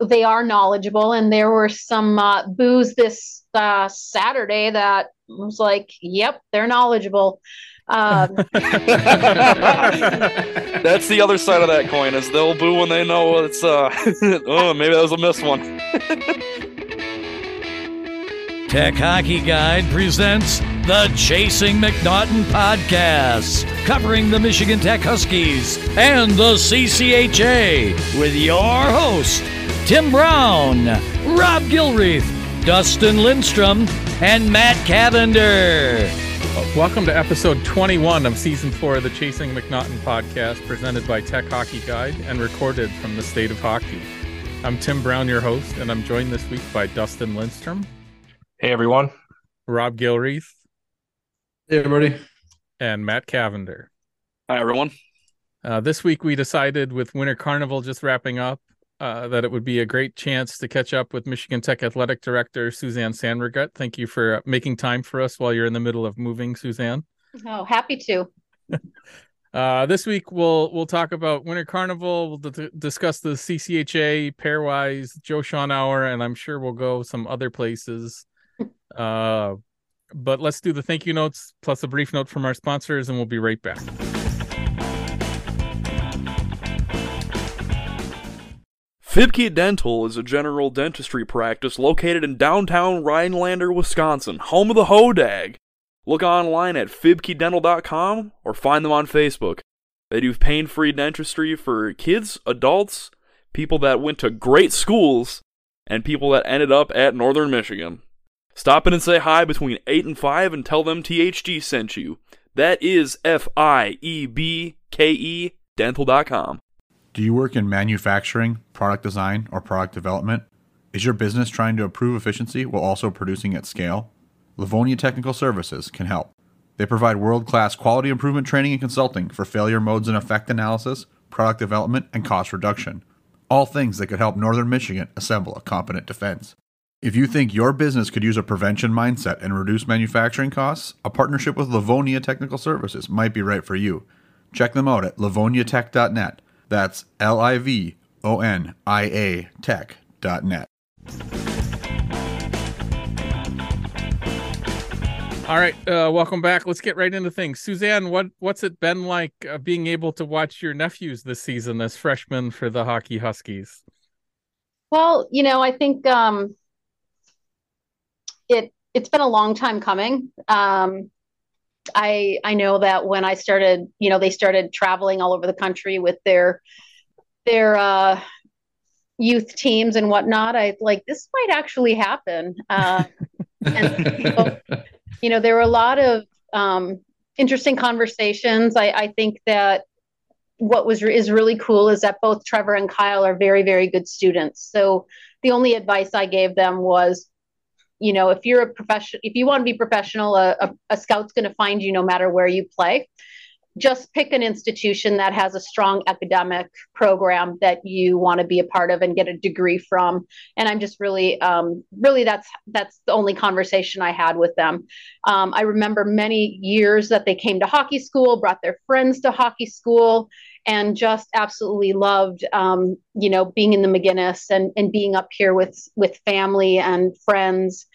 they are knowledgeable, and there were some uh, boos this uh, Saturday that was like, "Yep, they're knowledgeable." Um, That's the other side of that coin is they'll boo when they know it's uh oh maybe that was a missed one. Tech Hockey Guide presents the Chasing McNaughton podcast, covering the Michigan Tech Huskies and the CCHA with your host, Tim Brown, Rob Gilreath, Dustin Lindstrom, and Matt Cavender. Welcome to episode 21 of season four of the Chasing McNaughton podcast, presented by Tech Hockey Guide and recorded from the state of hockey. I'm Tim Brown, your host, and I'm joined this week by Dustin Lindstrom, Hey everyone. Rob Gilreath, Hey everybody. and Matt Cavender. Hi everyone. Uh, this week, we decided with Winter Carnival just wrapping up uh, that it would be a great chance to catch up with Michigan Tech Athletic Director Suzanne Sanregret. Thank you for making time for us while you're in the middle of moving, Suzanne. oh, happy to. Uh, this week we'll we'll talk about Winter Carnival. We'll d- discuss the CCHA pairwise Joe Shawhan Hour, and I'm sure we'll go some other places. But let's do the thank you notes plus a brief note from our sponsors, and we'll be right back. Fiebke Dental is a general dentistry practice located in downtown Rhinelander, Wisconsin, home of the Hodag. Look online at fiebkedental.com or find them on Facebook. They do pain-free dentistry for kids, adults, people that went to great schools, and people that ended up at Northern Michigan. Stop in and say hi between 8 and 5 and tell them THG sent you. That is F I E B K E dental.com. Do you work in manufacturing, product design, or product development? Is your business trying to improve efficiency while also producing at scale? Livonia Technical Services can help. They provide world class quality improvement training and consulting for failure modes and effect analysis, product development, and cost reduction. All things that could help Northern Michigan assemble a competent defense. If you think your business could use a prevention mindset and reduce manufacturing costs, a partnership with Livonia Technical Services might be right for you. Check them out at livoniatech.net. That's L I V O N I A tech.net. All right, uh, welcome back. Let's get right into things. Suzanne, what what's it been like uh, being able to watch your nephews this season as freshmen for the Hockey Huskies? Well, you know, I think um, it it's been a long time coming. Um, I I know that when I started, you know, they started traveling all over the country with their their uh, youth teams and whatnot. I like this might actually happen. Uh, you know, there were a lot of um, interesting conversations. I, I think that what was is really cool is that both Trevor and Kyle are very very good students. So the only advice I gave them was, you know, if you're a professional, if you want to be professional, a, a, a scout's going to find you no matter where you play. Just pick an institution that has a strong academic program that you want to be a part of and get a degree from. And I'm just really, um, really that's that's the only conversation I had with them. Um, I remember many years that they came to hockey school, brought their friends to hockey school, and just absolutely loved um, you know being in the MacInnes and, and being up here with with family and friends.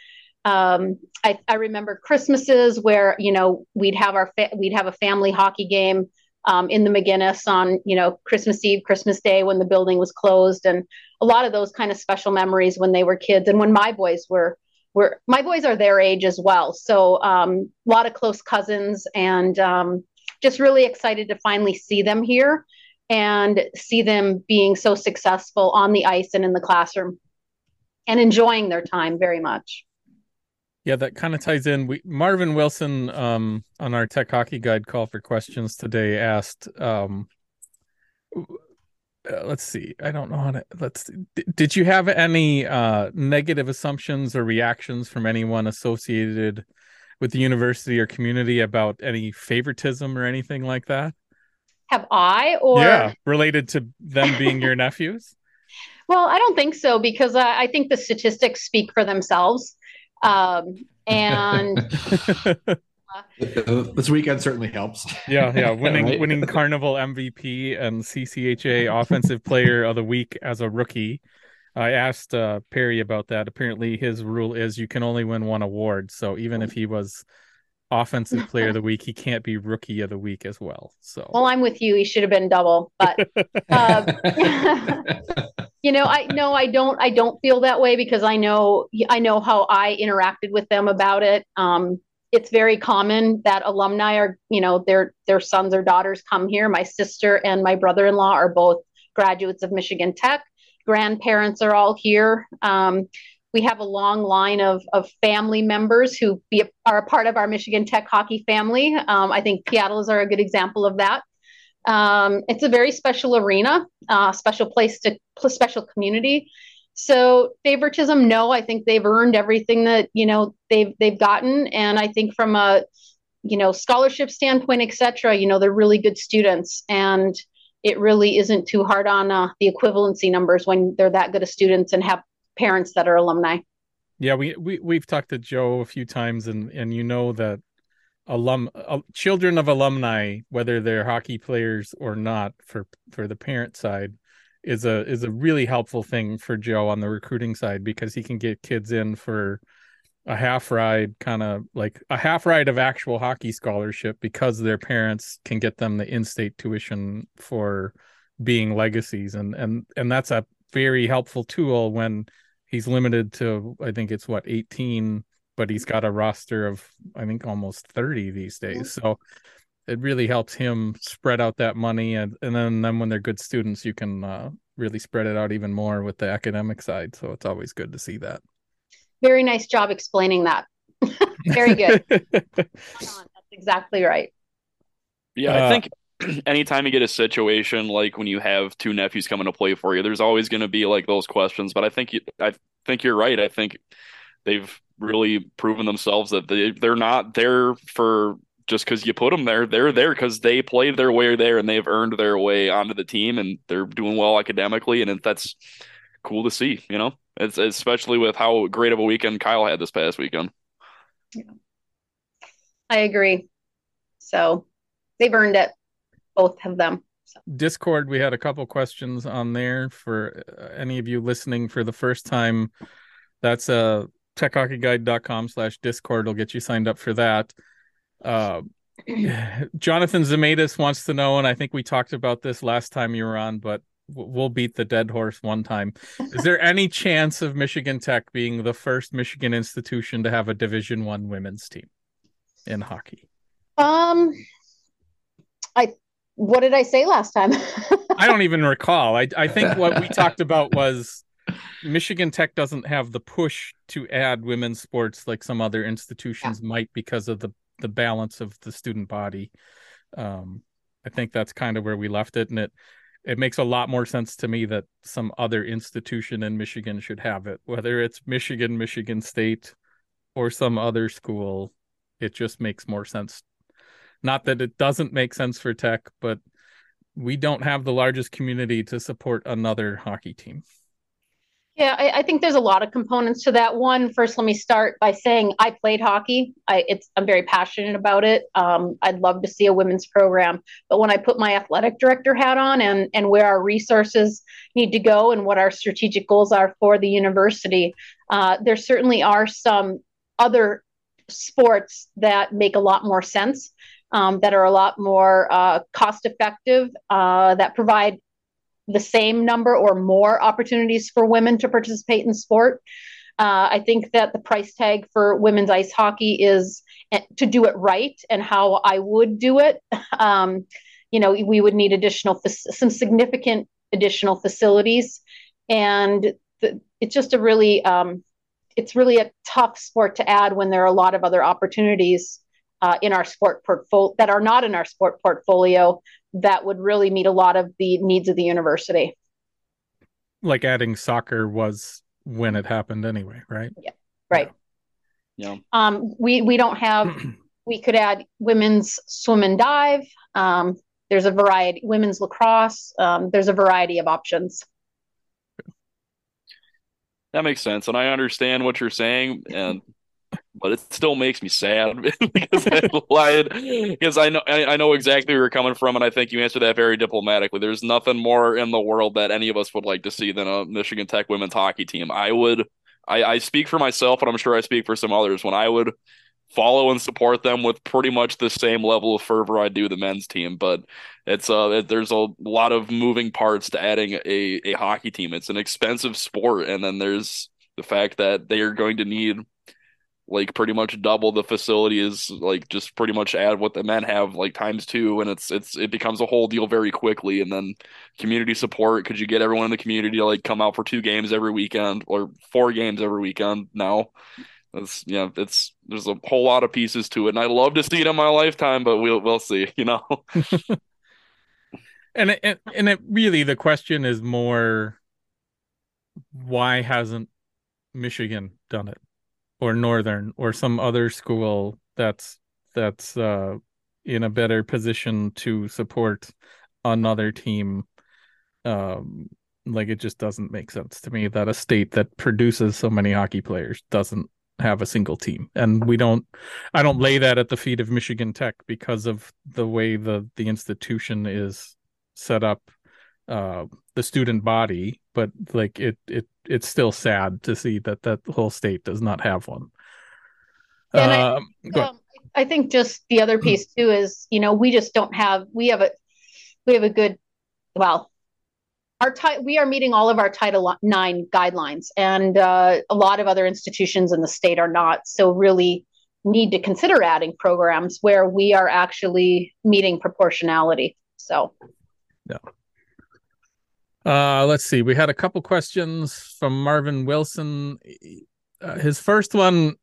Um, I, I remember Christmases where you know we'd have our fa- we'd have a family hockey game um, in the MacInnes on you know Christmas Eve, Christmas Day when the building was closed, and a lot of those kind of special memories when they were kids and when my boys were were my boys are their age as well, so um, a lot of close cousins and um, just really excited to finally see them here and see them being so successful on the ice and in the classroom and enjoying their time very much. Yeah, that kind of ties in. We Marvin Wilson um, on our Tech Hockey Guide call for questions today asked, um, uh, let's see, I don't know how to. Let's. D- did you have any uh, negative assumptions or reactions from anyone associated with the university or community about any favoritism or anything like that? Have I or yeah, related to them being your nephews? Well, I don't think so because I, I think the statistics speak for themselves. Um, and this weekend certainly helps. Yeah, yeah, winning Right? winning Carnival MVP and CCHA Offensive Player of the Week as a rookie. I asked uh, Perry about that. Apparently, his rule is you can only win one award. So even if he was offensive player of the week, he can't be rookie of the week as well. So well, I'm with you. He should have been double, but uh, you know, I no, I don't. I don't feel that way because I know I know how I interacted with them about it. Um, it's very common that alumni are, you know, their their sons or daughters come here. My sister and my brother-in-law are both graduates of Michigan Tech grandparents are all here. Um, we have a long line of, of family members who be are a part of our Michigan Tech hockey family. Um, I think Seattle's are a good example of that. Um, it's a very special arena, uh, special place to special community. So favoritism, no, I think they've earned everything that you know they've they've gotten, and I think from a you know scholarship standpoint, etc. You know they're really good students, and it really isn't too hard on uh, the equivalency numbers when they're that good of students and have parents that are alumni. Yeah, we, we we've talked to Joe a few times, and and you know that alum uh, children of alumni, whether they're hockey players or not, for for the parent side, is a is a really helpful thing for Joe on the recruiting side because he can get kids in for a half ride kind of like a half ride of actual hockey scholarship because their parents can get them the in-state tuition for being legacies and and and that's a very helpful tool when he's limited to i think it's what 18 but he's got a roster of i think almost 30 these days so it really helps him spread out that money and and then then when they're good students you can uh, really spread it out even more with the academic side so it's always good to see that very nice job explaining that. Very good. That's exactly right. Yeah, uh, I think anytime you get a situation like when you have two nephews coming to play for you, there's always going to be like those questions. But I think you, I think you're right. I think they've really proven themselves that they they're not there for just because you put them there. They're there because they played their way there and they've earned their way onto the team and they're doing well academically. And that's cool to see. You know. It's especially with how great of a weekend Kyle had this past weekend. Yeah. I agree. So they've earned it, both of them. So. Discord, we had a couple questions on there for uh, any of you listening for the first time. That's a uh techhockeyguide.com slash discord will get you signed up for that. Uh, Jonathan Zemaitis wants to know, and I think we talked about this last time you were on, but we'll beat the dead horse one time. Is there any chance of Michigan Tech being the first Michigan institution to have a Division One women's team in hockey? Um, what did I say last time? I don't even recall. I I think what we talked about was Michigan Tech doesn't have the push to add women's sports like some other institutions yeah. might because of the the balance of the student body. Um, I think that's kind of where we left it, and it it makes a lot more sense to me that some other institution in Michigan should have it, whether it's Michigan, Michigan State, or some other school. It just makes more sense. Not that it doesn't make sense for tech, but we don't have the largest community to support another hockey team. Yeah, I, I, think there's a lot of components to that. One, first, let me start by saying I played hockey. I, I'm very passionate about it. Um, I'd love to see a women's program, but when I put my athletic director hat on and and where our resources need to go and what our strategic goals are for the university, uh, there certainly are some other sports that make a lot more sense. Um, that are a lot more uh, cost effective, uh, that provide the same number or more opportunities for women to participate in sport. Uh, I think that the price tag for women's ice hockey is eh, to do it right and how I would do it. Um, you know, we would need additional, some significant additional facilities. And the, it's just a really, um, it's really a tough sport to add when there are a lot of other opportunities uh, in our sport portfolio that are not in our sport portfolio that would really meet a lot of the needs of the university. Like adding soccer was when it happened anyway, right? Yeah. Right. Yeah. Um, we we don't have we could add women's swim and dive. Um, there's a variety women's lacrosse. Um, there's a variety of options. That makes sense, and I understand what you're saying, and but it still makes me sad because I. Because I know I, I know exactly where you're coming from, and I think you answered that very diplomatically. There's nothing more in the world that any of us would like to see than a Michigan Tech women's hockey team. I would. I, I speak for myself, and I'm sure I speak for some others. When I would follow and support them with pretty much the same level of fervor I do the men's team. But it's uh, it, there's a lot of moving parts to adding a a hockey team. It's an expensive sport, and then there's the fact that they are going to need like pretty much double the facility is like just pretty much add what the men have like times two and it's it's it becomes a whole deal very quickly and then community support could you get everyone in the community to like come out for two games every weekend or four games every weekend now. It's yeah it's there's a whole lot of pieces to it and i love to see it in my lifetime but we'll we'll see you know? And it, and it really the question is more why hasn't michigan done it or northern or some other school that's that's uh in a better position to support another team um like it just doesn't make sense to me that a state that produces so many hockey players doesn't have a single team. And we don't i don't lay that at the feet of michigan tech because of the way the the institution is set up. Uh the student body but like it it it's still sad to see that that whole state does not have one. And um, I, um, I think just the other piece too is you know we just don't have we have a we have a good well our ti- we are meeting all of our title nine guidelines and uh, a lot of other institutions in the state are not so really need to consider adding programs where we are actually meeting proportionality so. Yeah uh, let's see. We had a couple questions from Marvin Wilson. Uh, his first one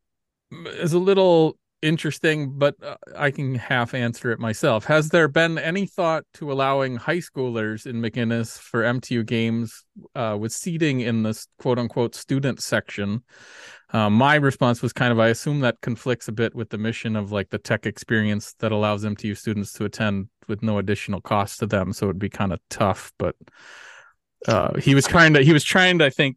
is a little interesting, but uh, I can half answer it myself. Has there been any thought to allowing high schoolers in MacInnes for MTU games uh, with seating in this quote unquote student section? Uh, my response was kind of I assume that conflicts a bit with the mission of like the tech experience that allows MTU students to attend with no additional cost to them. So it'd be kind of tough, but uh, he was trying to he was trying to I think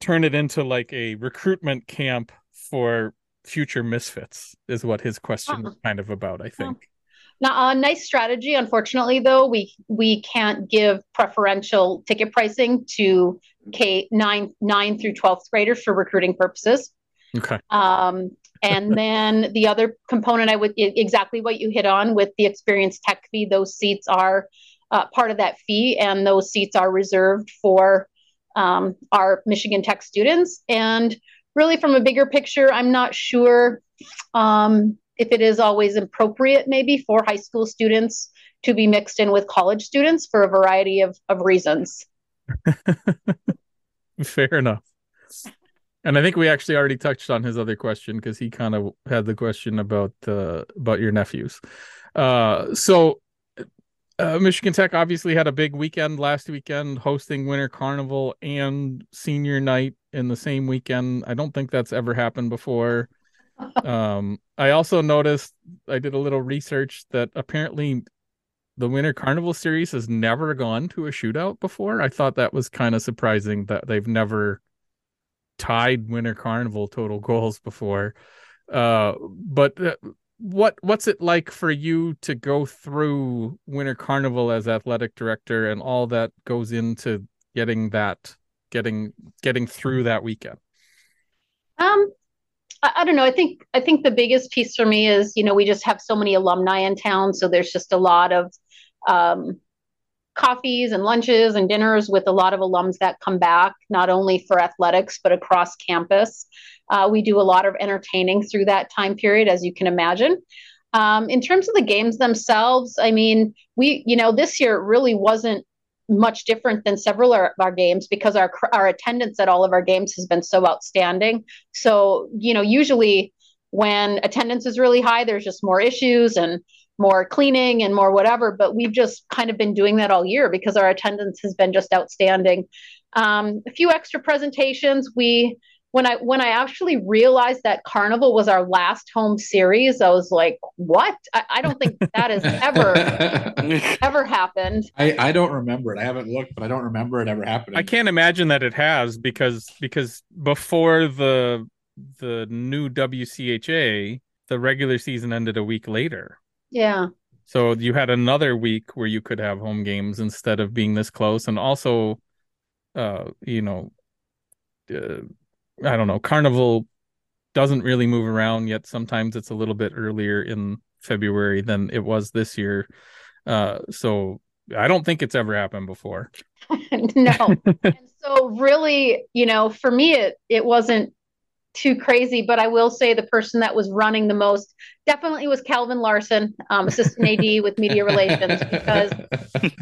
turn it into like a recruitment camp for future misfits is what his question uh-huh. was kind of about I think. Now, a nice strategy. Unfortunately, though, we we can't give preferential ticket pricing to K nine nine through twelfth graders for recruiting purposes. Okay. Um, and then the other component, I would exactly what you hit on with the experience tech fee. Those seats are uh, part of that fee, and those seats are reserved for um, our Michigan Tech students. And really, from a bigger picture, I'm not sure um, if it is always appropriate, maybe for high school students to be mixed in with college students for a variety of, of reasons. Fair enough. And I think we actually already touched on his other question because he kind of had the question about uh, about your nephews. Uh, so uh, Michigan Tech obviously had a big weekend last weekend, hosting Winter Carnival and Senior Night in the same weekend. I don't think that's ever happened before. um, I also noticed I did a little research that apparently the Winter Carnival series has never gone to a shootout before. I thought that was kind of surprising that they've never tied Winter Carnival total goals before. Uh, but uh, what what's it like for you to go through Winter Carnival as athletic director and all that goes into getting that getting getting through that weekend? Um I, I don't know. I think I think the biggest piece for me is, you know, we just have so many alumni in town, so there's just a lot of um coffees and lunches and dinners with a lot of alums that come back, not only for athletics, but across campus. Uh, we do a lot of entertaining through that time period, as you can imagine. Um, in terms of the games themselves, I mean, we, you know, this year really wasn't much different than several of our games because our our attendance at all of our games has been so outstanding. So, you know, usually when attendance is really high, there's just more issues and more cleaning and more whatever. But we've just kind of been doing that all year because our attendance has been just outstanding. Um, a few extra presentations. We when I when I actually realized that Carnival was our last home series, I was like, "What? I, I don't think that has ever ever happened." I, I don't remember it. I haven't looked, but I don't remember it ever happening. I can't imagine that it has because because before the the new WCHA, the regular season ended a week later. Yeah. So you had another week where you could have home games instead of being this close, and also, uh, you know, uh, I don't know, Carnival doesn't really move around yet. Sometimes it's a little bit earlier in February than it was this year. Uh, so I don't think it's ever happened before. no. and so really, you know, for me it it wasn't too crazy, but I will say the person that was running the most definitely was Calvin Larson, um, assistant AD with media relations, because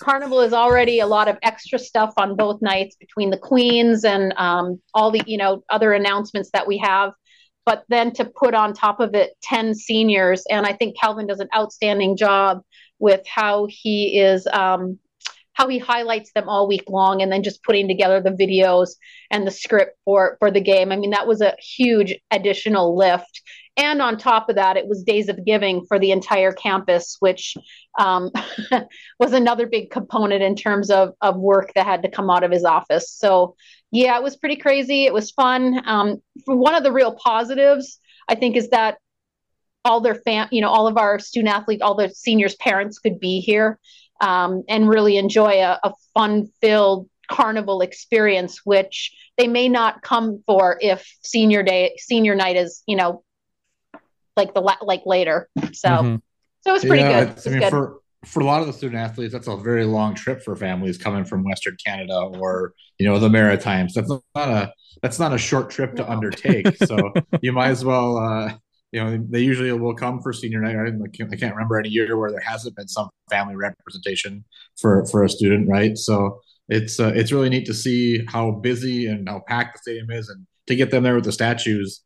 Carnival is already a lot of extra stuff on both nights between the Queens and um, all the you know other announcements that we have. But then to put on top of it 10 seniors, and I think Calvin does an outstanding job with how he is um, how he highlights them all week long and then just putting together the videos and the script for for the game. I mean, that was a huge additional lift. And on top of that, it was days of giving for the entire campus, which um, was another big component in terms of, of work that had to come out of his office. So, yeah, it was pretty crazy. It was fun. Um, one of the real positives, I think, is that all their fam, you know, all of our student athletes, all the seniors' parents could be here um, and really enjoy a, a fun-filled carnival experience, which they may not come for if senior day, senior night is, you know, like the like later. So, mm-hmm. so it was pretty yeah, good. I mean, good. for for a lot of the student athletes, that's a very long trip for families coming from Western Canada or you know the Maritimes. That's not a that's not a short trip to no. undertake. So you might as well uh, you know, they usually will come for senior night. I, I can't remember any year where there hasn't been some family representation for for a student, right? So it's uh, it's really neat to see how busy and how packed the stadium is, and to get them there with the statues.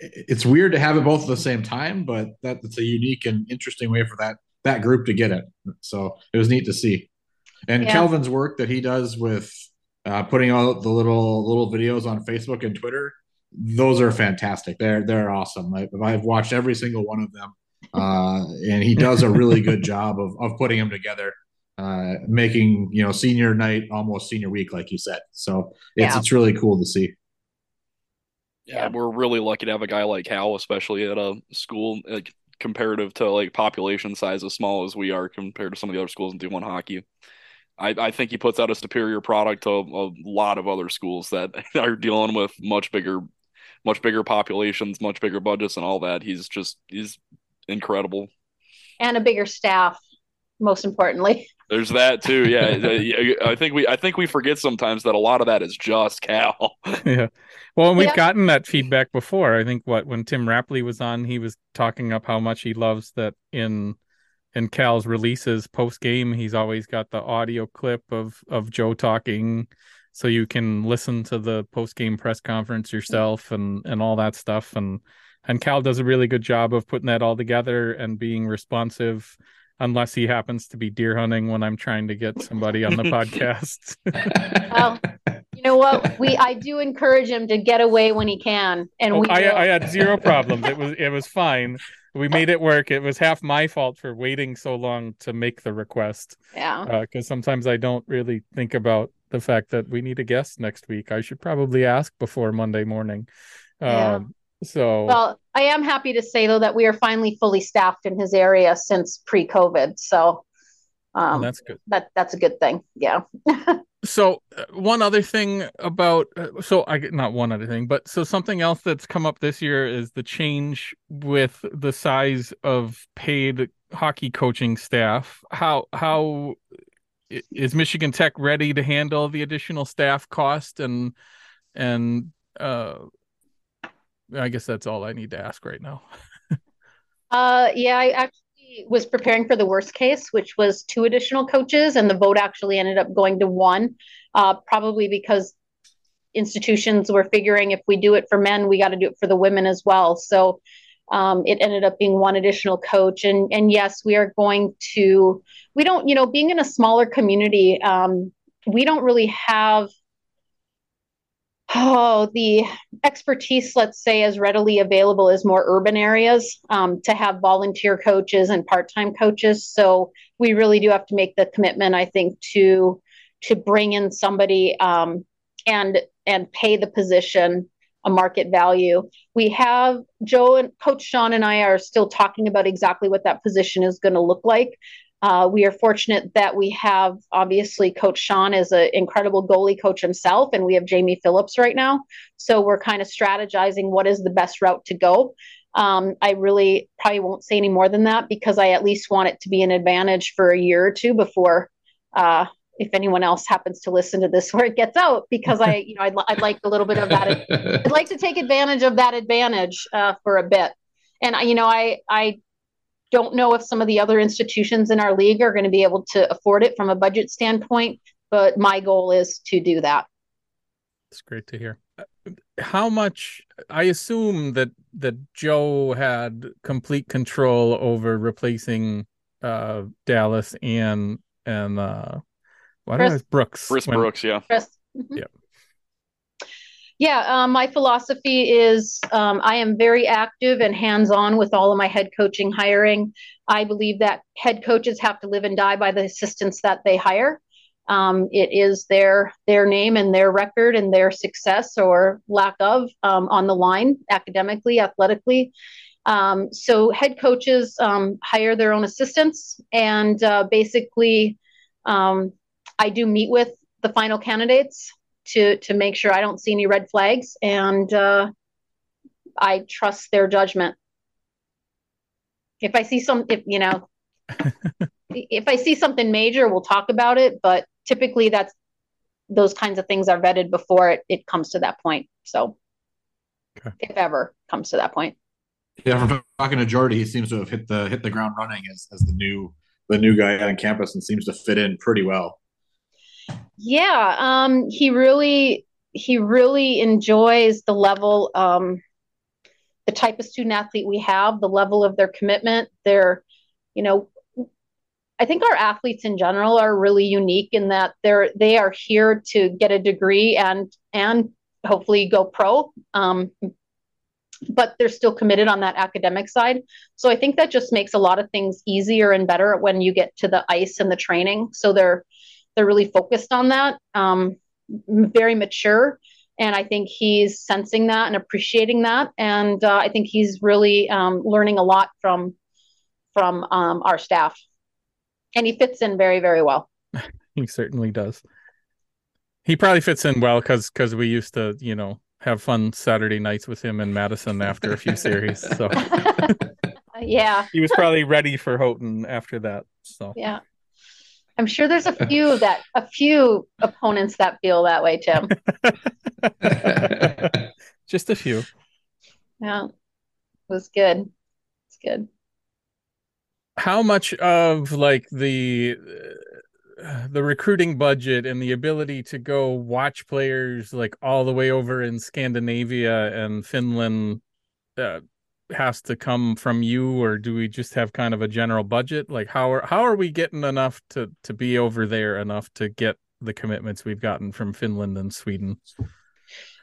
It's weird to have it both at the same time, but that, that's a unique and interesting way for that that group to get it. So it was neat to see. And yeah. Calvin's work that he does with uh, putting out the little little videos on Facebook and Twitter those are fantastic. They're they're awesome. I, I've watched every single one of them, uh, and he does a really good job of of putting them together, uh, making you know senior night almost senior week, like you said. So it's yeah. it's really cool to see. Yeah, we're really lucky to have a guy like Hal, especially at a school like comparative to like population size as small as we are compared to some of the other schools in D1 hockey. I, I think he puts out a superior product to a lot of other schools that are dealing with much bigger much bigger populations, much bigger budgets, and all that. He's just he's incredible. And a bigger staff, most importantly. There's that too. Yeah, I think we I think we forget sometimes that a lot of that is just Cal. yeah. Well, we've yeah. gotten that feedback before. I think what when Tim Rapley was on, he was talking up how much he loves that in in Cal's releases post game, he's always got the audio clip of of Joe talking so you can listen to the post game press conference yourself and and all that stuff and and Cal does a really good job of putting that all together and being responsive unless he happens to be deer hunting when I'm trying to get somebody on the podcast. well, you know what? We I do encourage him to get away when he can, and oh, we. I, I, had zero problems. It was it was fine. We made it work. It was half my fault for waiting so long to make the request. Yeah. Because uh, sometimes I don't really think about the fact that we need a guest next week. I should probably ask before Monday morning. Yeah. Um, so well, I am happy to say though that we are finally fully staffed in his area since pre-COVID. So um, that's good. That that's a good thing. Yeah. so uh, one other thing about uh, so I get not one other thing, but so something else that's come up this year is the change with the size of paid hockey coaching staff. How how is Michigan Tech ready to handle the additional staff cost and and uh I guess that's all I need to ask right now. uh yeah, I actually was preparing for the worst case, which was two additional coaches, and the vote actually ended up going to one, uh, probably because institutions were figuring if we do it for men, we got to do it for the women as well. So um, it ended up being one additional coach. And, and yes, we are going to, we don't, you know, being in a smaller community, um, we don't really have oh the expertise let's say as readily available as more urban areas um, to have volunteer coaches and part-time coaches so we really do have to make the commitment i think to to bring in somebody um, and and pay the position a market value. We have Joe and Coach Shawhan and I are still talking about exactly what that position is going to look like. Uh, we are fortunate that we have obviously Coach Shawhan is an incredible goalie coach himself, and we have Jamie Phillips right now. So we're kind of strategizing what is the best route to go. Um, I really probably won't say any more than that because I at least want it to be an advantage for a year or two before, uh, if anyone else happens to listen to this where it gets out, because I, you know, I'd, I'd like a little bit of that. I'd like to take advantage of that advantage uh, for a bit. And you know, I I don't know if some of the other institutions in our league are going to be able to afford it from a budget standpoint, but my goal is to do that. It's great to hear. How much I assume that that Joe had complete control over replacing uh Dallas and and uh what Chris. was Brooks. Chris when- Brooks, yeah. Chris? Mhm. Yeah. Yeah, um, my philosophy is um, I am very active and hands on with all of my head coaching hiring. I believe that head coaches have to live and die by the assistants that they hire. Um, it is their their name and their record and their success or lack of um, on the line academically, athletically. Um, so head coaches um, hire their own assistants, and uh, basically, um, I do meet with the final candidates to to make sure I don't see any red flags, and uh, I trust their judgment. If I see some, if you know, if I see something major, we'll talk about it. But typically, that's those kinds of things are vetted before it, it comes to that point. So, Okay. if ever comes to that point. Yeah, from talking to Jordy, he seems to have hit the hit the ground running as, as the new the new guy on campus and seems to fit in pretty well. Yeah, um, he really he really enjoys the level, um, the type of student athlete we have, the level of their commitment, their, you know, I think our athletes in general are really unique in that they're they are here to get a degree and and hopefully go pro. Um, but they're still committed on that academic side. So I think that just makes a lot of things easier and better when you get to the ice and the training. So they're they're really focused on that. Um, very mature, and I think he's sensing that and appreciating that. And uh, I think he's really um, learning a lot from from um, our staff, and he fits in very very well. He certainly does. He probably fits in well because because we used to, you know, have fun Saturday nights with him in Madison after a few series. So yeah, he was probably ready for Houghton after that. So yeah. I'm sure there's a few that a few opponents that feel that way, Tim. just a few. Yeah, it was good. It's good. How much of like the uh, the recruiting budget and the ability to go watch players like all the way over in Scandinavia and Finland uh, has to come from you or do we just have kind of a general budget like how are how are we getting enough to to be over there enough to get the commitments we've gotten from Finland and Sweden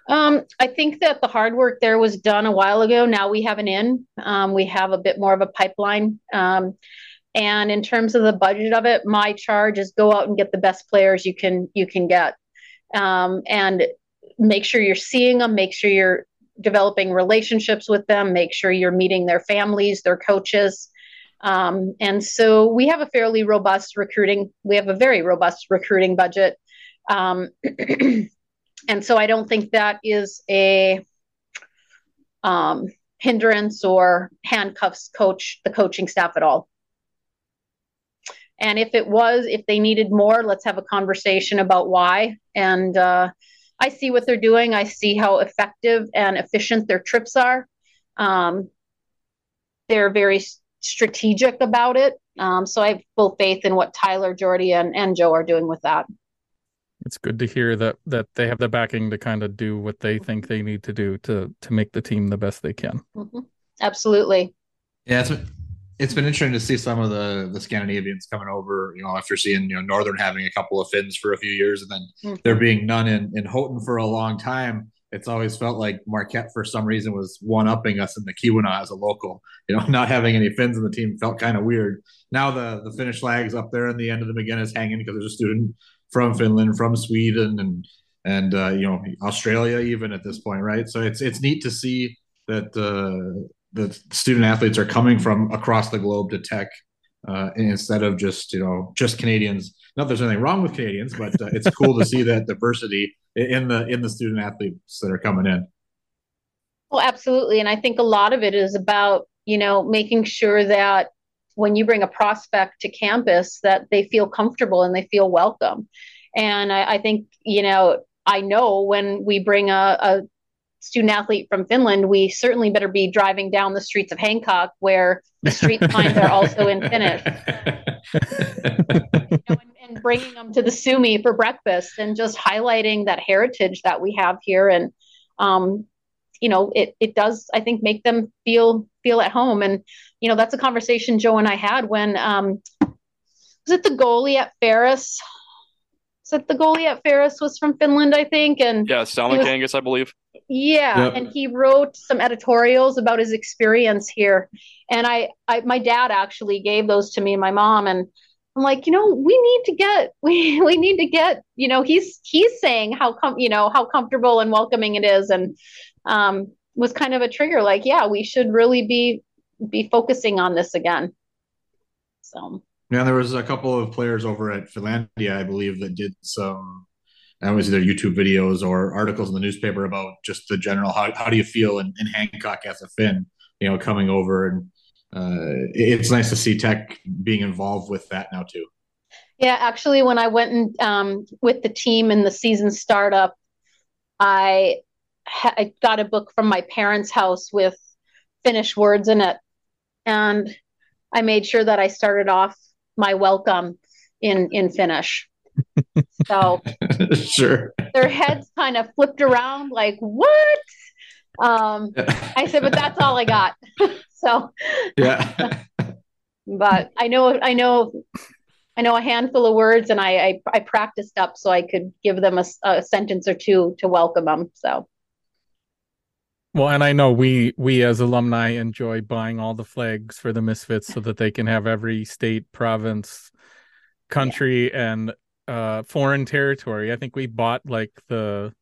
Um, I think that the hard work there was done a while ago. Now we have an in. Um, we have a bit more of a pipeline. Um, and in terms of the budget of it, my charge is go out and get the best players you can you can get, um, and make sure you're seeing them. Make sure you're developing relationships with them. Make sure you're meeting their families, their coaches. Um, and so we have a fairly robust recruiting. We have a very robust recruiting budget. Um, and so I don't think that is a um, hindrance or handcuffs coach the coaching staff at all. And if it was, if they needed more, let's have a conversation about why. And uh, I see what they're doing. I see how effective and efficient their trips are. Um, they're very strategic about it. Um, so I have full faith in what Tyler, Jordy, and, and Joe are doing with that. it's good to hear that that they have the backing to kind of do what they think they need to do to to make the team the best they can Mhm. Absolutely. Yeah, it's been, it's been interesting to see some of the the Scandinavians coming over. You know, after seeing you know Northern having a couple of Finns for a few years, and then Mhm. there being none in in Houghton for a long time. It's always felt like Marquette, for some reason, was one upping us in the Kiwana as a local. You know, not having any Finns in the team felt kind of weird. Now the the Finnish flag's up there, and the end of the MacInnes hanging because there's a student from Finland, from Sweden, and and uh, you know Australia even at this point, right? So it's it's neat to see that uh, the student athletes are coming from across the globe to Tech uh, instead of just you know just Canadians. Not there's anything wrong with Canadians, but uh, it's cool to see that diversity in the in the student athletes that are coming in. Well, absolutely, and I think a lot of it is about you know making sure that when you bring a prospect to campus that they feel comfortable and they feel welcome. And I, I think you know I know when we bring a, a student athlete from Finland, we certainly better be driving down the streets of Hancock where the street signs are also in Finnish. you know, and, and, bringing them to the Suomi for breakfast and just highlighting that heritage that we have here. And, um, you know, it, it does, I think, make them feel feel at home. And, you know, that's a conversation Joe and I had when um, was it the goalie at Ferris? Was it the goalie at Ferris was from Finland, I think? And yeah, Salmenkangas, I believe. Yeah, yep. and he wrote some editorials about his experience here. And I, I, my dad actually gave those to me and my mom, and I'm like, you know, we need to get, we, we need to get, you know, he's he's saying how com, you know, how comfortable and welcoming it is, and um, was kind of a trigger. Like, yeah, we should really be be focusing on this again. So. Yeah, there was a couple of players over at Finlandia, I believe, that did some that was either YouTube videos or articles in the newspaper about just the general how, how do you feel in, in Hancock as a Finn, you know, coming over and uh, it's nice to see Tech being involved with that now too. Yeah, actually, when I went and um, with the team in the season startup, I, ha- I got a book from my parents' house with Finnish words in it, and I made sure that I started off my welcome in in Finnish. So sure. Their heads kind of flipped around like, what? Um, I said, but that's all I got. so yeah. but I know I know I know a handful of words and I I, I practiced up so I could give them a, a sentence or two to welcome them. So well, and I know we we as alumni enjoy buying all the flags for the Misfits so that they can have every state, province, country, yeah. and uh foreign territory. I think we bought like the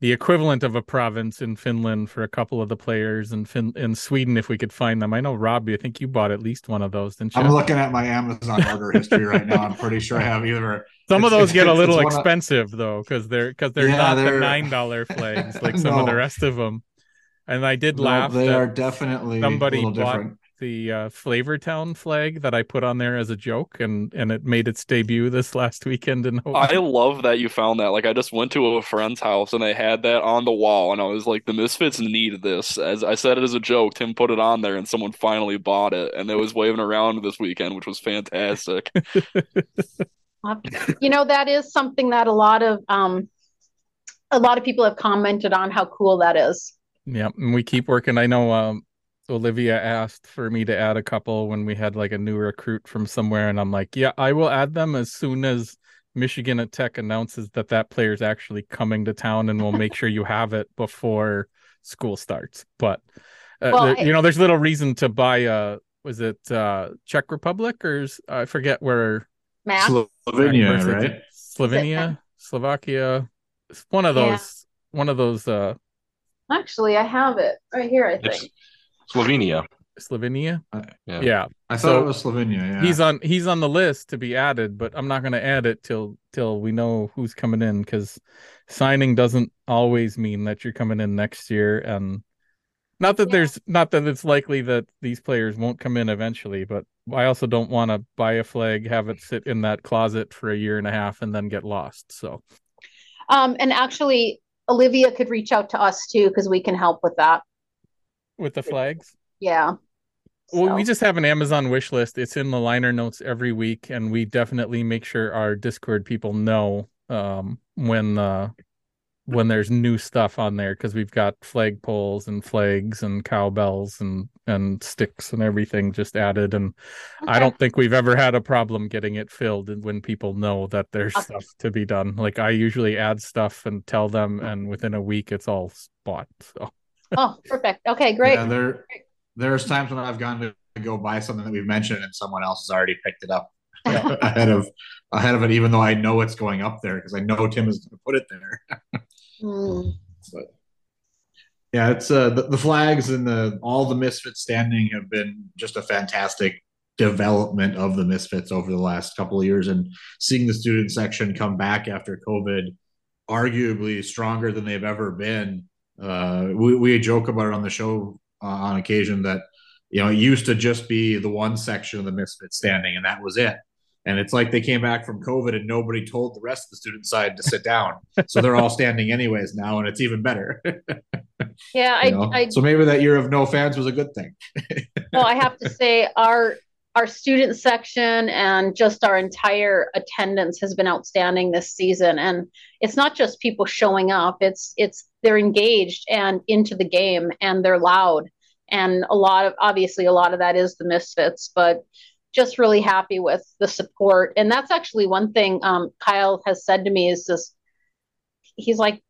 the equivalent of a province in Finland for a couple of the players in fin- in Sweden if we could find them. I know Robbie, I think you bought at least one of those, didn't you? I'm looking at my Amazon order history right now. I'm pretty sure I have either. Some of those get a little expensive of, though because they're because they're yeah, not they're... the nine dollar flags like some no. of the rest of them. And I did no, laugh. They are definitely somebody bought different the uh, Flavortown flag that I put on there as a joke, and and it made its debut this last weekend in Hawaii. I love that you found that. Like, I just went to a friend's house and they had that on the wall, and I was like, the Misfits need this. As I said it as a joke, Tim put it on there, and someone finally bought it, and it was waving around this weekend, which was fantastic. you know, that is something that a lot of um, a lot of people have commented on how cool that is. Yeah, and we keep working. I know um, Olivia asked for me to add a couple when we had like a new recruit from somewhere, and I'm like, yeah, I will add them as soon as Michigan at Tech announces that that player is actually coming to town, and we'll make sure you have it before school starts. But uh, well, there, I... you know, there's little reason to buy a was it uh Czech Republic or I forget where Matt? Slovenia, right? Slovenia, Slovakia. It's one of those. Yeah. One of those. uh Actually, I have it right here. I think. It's Slovenia. Slovenia. Uh, yeah. yeah. I thought so it was Slovenia. Yeah. He's on he's on the list to be added, but I'm not going to add it till till we know who's coming in because signing doesn't always mean that you're coming in next year. And not that yeah. there's not that it's likely that these players won't come in eventually, but I also don't want to buy a flag, have it sit in that closet for a year and a half, and then get lost. So. Um, and actually, Olivia could reach out to us too because we can help with that with the flags. Yeah. Well, so. we just have an Amazon wish list. It's in the liner notes every week, and we definitely make sure our Discord people know um, when uh, when there's new stuff on there because we've got flag poles and flags and cowbells and and sticks and everything just added and okay. i don't think we've ever had a problem getting it filled when people know that there's okay. stuff to be done like i usually add stuff and tell them and within a week it's all bought so oh, perfect. Okay, great. Yeah, there, there's times when I've gone to go buy something that we've mentioned and someone else has already picked it up. ahead of ahead of it, even though I know it's going up there because I know Tim is going to put it there. Mm. But yeah, it's uh, the, the flags and the all the misfits standing have been just a fantastic development of the misfits over the last couple of years, and seeing the student section come back after COVID, arguably stronger than they've ever been. Uh, we we joke about it on the show uh, on occasion that you know it used to just be the one section of the misfits standing, and that was it. And it's like they came back from COVID and nobody told the rest of the student side to sit down. so they're all standing anyways now, and it's even better. Yeah, I, You know? I so maybe that year of no fans was a good thing. no, I have to say our our student section and just our entire attendance has been outstanding this season. And it's not just people showing up; it's it's they're engaged and into the game, and they're loud. And a lot of obviously a lot of that is the misfits, but just really happy with the support. And that's actually one thing um, Kyle has said to me is just he's like,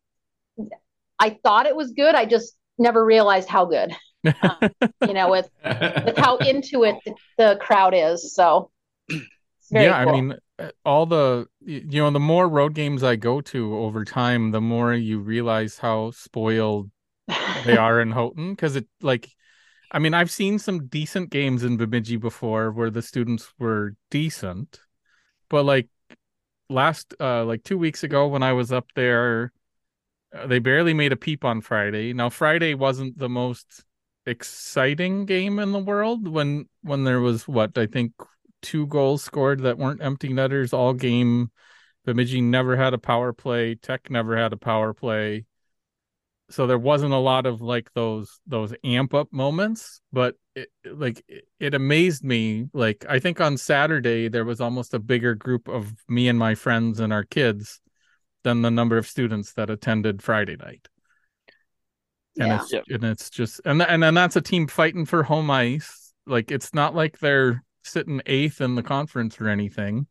I thought it was good, I just never realized how good. Um, you know, with with how into it the, the crowd is. So yeah, cool. I mean, uh, all the you know, the more road games I go to over time, the more you realize how spoiled they are in Houghton because it like I mean, I've seen some decent games in Bemidji before where the students were decent, but like last uh like 2 weeks ago when I was up there uh, they barely made a peep on Friday. Now Friday wasn't the most exciting game in the world when when there was what I think two goals scored that weren't empty netters all game. Bemidji never had a power play. Tech never had a power play. So there wasn't a lot of like those those amp up moments, but it, like it, it amazed me. Like I think on Saturday there was almost a bigger group of me and my friends and our kids than the number of students that attended Friday night. And Yeah. it's and it's just and and then that's a team fighting for home ice. Like it's not like they're sitting eighth in the conference or anything.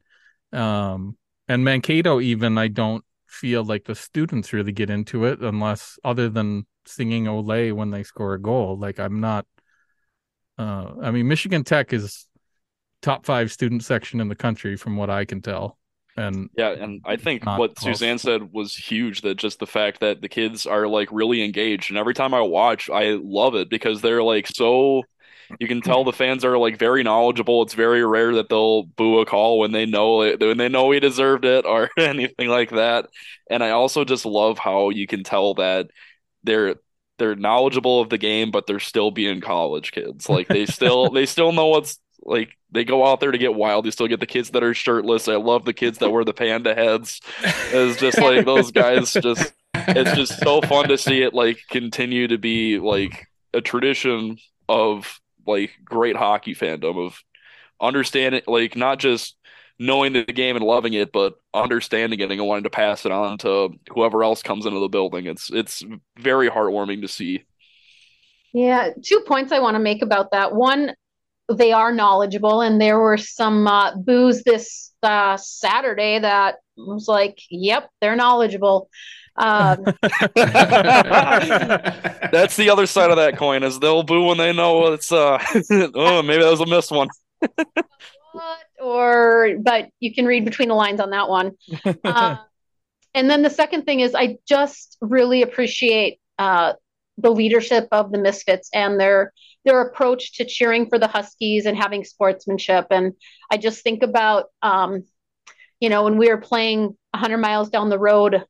Um and Mankato even I don't feel like the students really get into it unless other than singing Olay when they score a goal. Like I'm not uh I mean Michigan Tech is top 5 student section in the country from what I can tell. And Yeah, and I think what close. Suzanne said was huge that just the fact that the kids are like really engaged and every time I watch I love it because they're like so you can tell the fans are like very knowledgeable. It's very rare that they'll boo a call when they know it, when they know he deserved it or anything like that. And I also just love how you can tell that they're they're knowledgeable of the game, but they're still being college kids. Like they still they still know what's like they go out there to get wild. You still get the kids that are shirtless. I love the kids that wear the panda heads. It's just like those guys just it's just so fun to see it like continue to be like a tradition of like great hockey fandom of understanding like not just knowing the game and loving it but understanding it and wanting to pass it on to whoever else comes into the building it's it's very heartwarming to see Yeah, two points I want to make about that. One, they are knowledgeable, and there were some uh, boos this uh, Saturday that was like, "Yep, they're knowledgeable." Um, that's the other side of that coin is they'll boo when they know it's uh oh maybe that was a missed one? Or, but you can read between the lines on that one. Uh, and then the second thing is, I just really appreciate uh, the leadership of the Misfits and their their approach to cheering for the Huskies and having sportsmanship. And I just think about, um, you know, when we were playing 100 miles down the road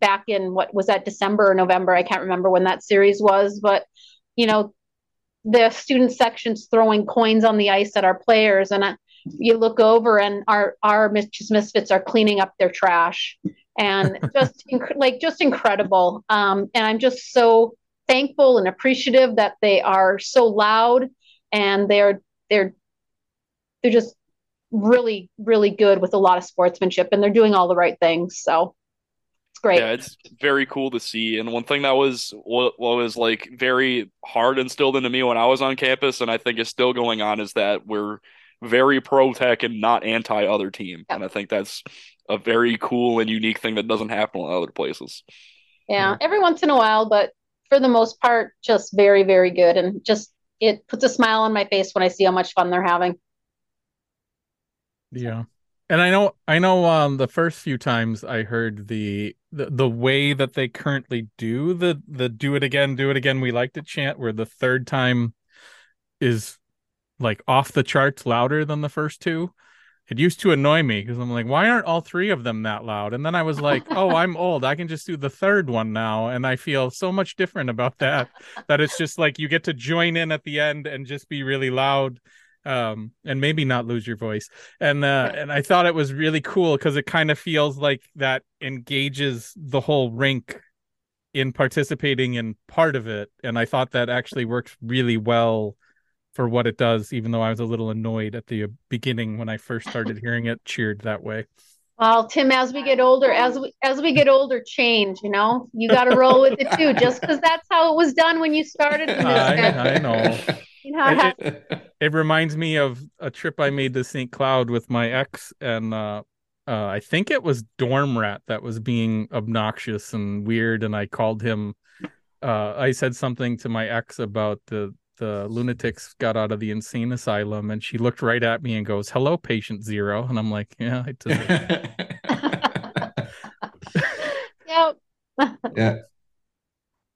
back in what was that December or November? I can't remember when that series was, but you know, the student sections throwing coins on the ice at our players, and I, you look over and our our Mis- misfits are cleaning up their trash, and just inc- like just incredible. Um, and I'm just so thankful and appreciative that they are so loud and they're they're they're just really really good with a lot of sportsmanship and they're doing all the right things. So it's great. Yeah, it's very cool to see. And one thing that was what, what was like very hard instilled into me when I was on campus, and I think is still going on, is that we're very pro tech and not anti other team. And I think that's a very cool and unique thing that doesn't happen in other places. Yeah, mm-hmm. every once in a while, but for the most part, just very, very good. And just it puts a smile on my face when I see how much fun they're having. Yeah. And I know I know um the first few times I heard the the, the way that they currently do the the do it again, do it again, we like to chant where the third time is like off the charts louder than the first two. It used to annoy me because I'm like, why aren't all three of them that loud? And then I was like, oh, I'm old. I can just do the third one now. And I feel so much different about that. That it's just like you get to join in at the end and just be really loud um and maybe not lose your voice and uh and i thought it was really cool because it kind of feels like that engages the whole rink in participating in part of it and i thought that actually worked really well for what it does even though i was a little annoyed at the beginning when i first started hearing it cheered that way well tim as we get older as we as we get older change you know you got to roll with it too just because that's how it was done when you started I, I know you know it, it, reminds me of a trip I made to St. Cloud with my ex, and uh, uh, I think it was Dorm Rat that was being obnoxious and weird, and I called him. Uh, I said something to my ex about the the lunatics got out of the insane asylum, and she looked right at me and goes, "Hello, patient zero. and I'm like, "Yeah, I did." yep. yeah